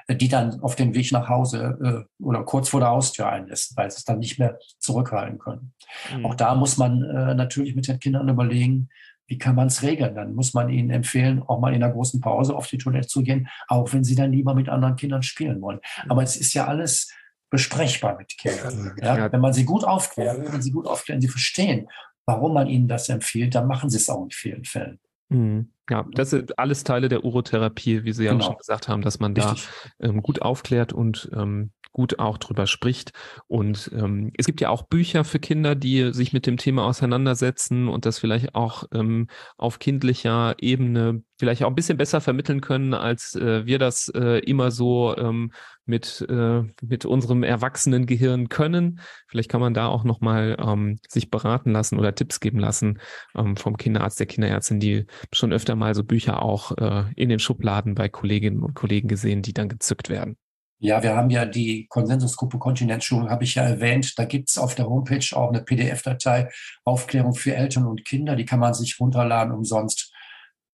äh, die dann auf dem Weg nach Hause äh, oder kurz vor der Haustür einlassen, weil sie es dann nicht mehr zurückhalten können. Mhm. Auch da muss man äh, natürlich mit den Kindern überlegen, wie kann man es regeln? Dann muss man ihnen empfehlen, auch mal in einer großen Pause auf die Toilette zu gehen, auch wenn sie dann lieber mit anderen Kindern spielen wollen. Aber es ist ja alles besprechbar mit Kindern. Ja? Wenn man sie gut aufklärt, wenn sie gut aufklären, sie verstehen, warum man ihnen das empfiehlt, dann machen sie es auch in vielen Fällen. Mhm. Ja, das sind alles Teile der Urotherapie, wie Sie ja genau. schon gesagt haben, dass man da ähm, gut aufklärt und ähm, gut auch drüber spricht. Und ähm, es gibt ja auch Bücher für Kinder, die sich mit dem Thema auseinandersetzen und das vielleicht auch ähm, auf kindlicher Ebene vielleicht auch ein bisschen besser vermitteln können, als äh, wir das äh, immer so ähm, mit, äh, mit unserem erwachsenen Gehirn können. Vielleicht kann man da auch nochmal ähm, sich beraten lassen oder Tipps geben lassen ähm, vom Kinderarzt, der Kinderärztin, die schon öfter mal so Bücher auch äh, in den Schubladen bei Kolleginnen und Kollegen gesehen, die dann gezückt werden. Ja, wir haben ja die Konsensusgruppe Kontinenzschulung, habe ich ja erwähnt. Da gibt's auf der Homepage auch eine PDF-Datei, Aufklärung für Eltern und Kinder. Die kann man sich runterladen umsonst.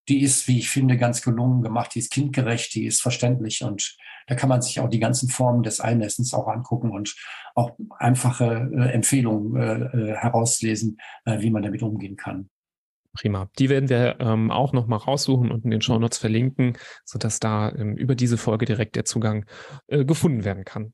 Die ist, wie ich finde, ganz gelungen gemacht. Die ist kindgerecht, die ist verständlich und da kann man sich auch die ganzen Formen des Einlessens auch angucken und auch einfache äh, Empfehlungen äh, äh herauslesen, äh, wie man damit umgehen kann. Prima. Die werden wir ähm, auch nochmal raussuchen und in den Show Notes verlinken, sodass da ähm, über diese Folge direkt der Zugang äh, gefunden werden kann.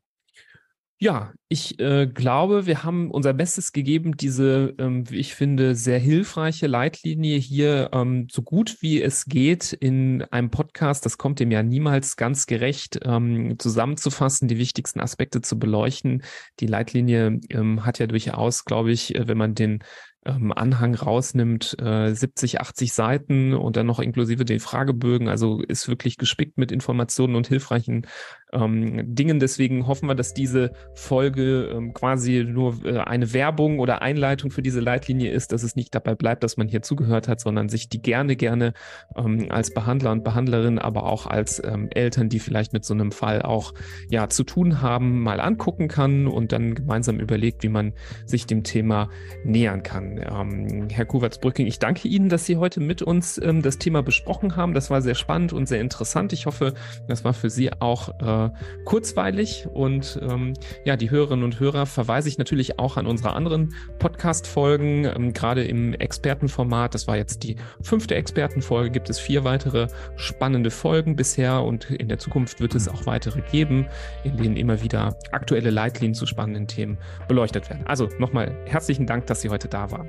Ja, ich äh, glaube, wir haben unser Bestes gegeben, diese, ähm, wie ich finde, sehr hilfreiche Leitlinie hier ähm, so gut wie es geht in einem Podcast, das kommt dem ja niemals ganz gerecht, ähm, zusammenzufassen, die wichtigsten Aspekte zu beleuchten. Die Leitlinie ähm, hat ja durchaus, glaube ich, äh, wenn man den ähm, Anhang rausnimmt, äh, 70, 80 Seiten und dann noch inklusive den Fragebögen. Also ist wirklich gespickt mit Informationen und hilfreichen ähm, Dingen. Deswegen hoffen wir, dass diese Folge ähm, quasi nur äh, eine Werbung oder Einleitung für diese Leitlinie ist, dass es nicht dabei bleibt, dass man hier zugehört hat, sondern sich die gerne, gerne ähm, als Behandler und Behandlerin, aber auch als ähm, Eltern, die vielleicht mit so einem Fall auch ja zu tun haben, mal angucken kann und dann gemeinsam überlegt, wie man sich dem Thema nähern kann. Ähm, Herr Kuwerts-Brücking, ich danke Ihnen, dass Sie heute mit uns ähm, das Thema besprochen haben. Das war sehr spannend und sehr interessant. Ich hoffe, das war für Sie auch äh, kurzweilig. Und ähm, ja, die Hörerinnen und Hörer verweise ich natürlich auch an unsere anderen Podcast-Folgen, ähm, gerade im Expertenformat. Das war jetzt die fünfte Expertenfolge. Gibt es vier weitere spannende Folgen bisher und in der Zukunft wird es auch weitere geben, in denen immer wieder aktuelle Leitlinien zu spannenden Themen beleuchtet werden. Also nochmal herzlichen Dank, dass Sie heute da waren.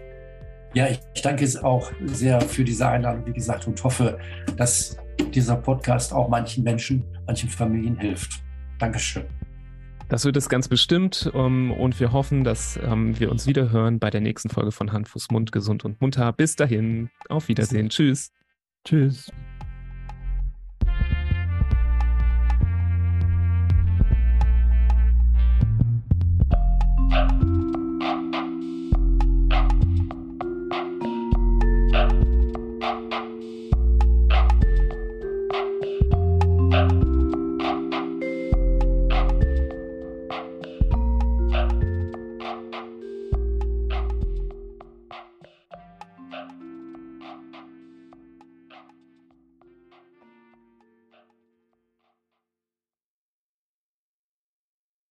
Ja, ich danke es auch sehr für diese Einladung, wie gesagt, und hoffe, dass dieser Podcast auch manchen Menschen, manchen Familien hilft. Dankeschön. Das wird es ganz bestimmt um, ähm, und wir hoffen, dass um, ähm, wir uns wieder hören bei der nächsten Folge von Hand, Fuß, Mund, gesund und munter. Bis dahin, auf Wiedersehen. Tschüss. Tschüss.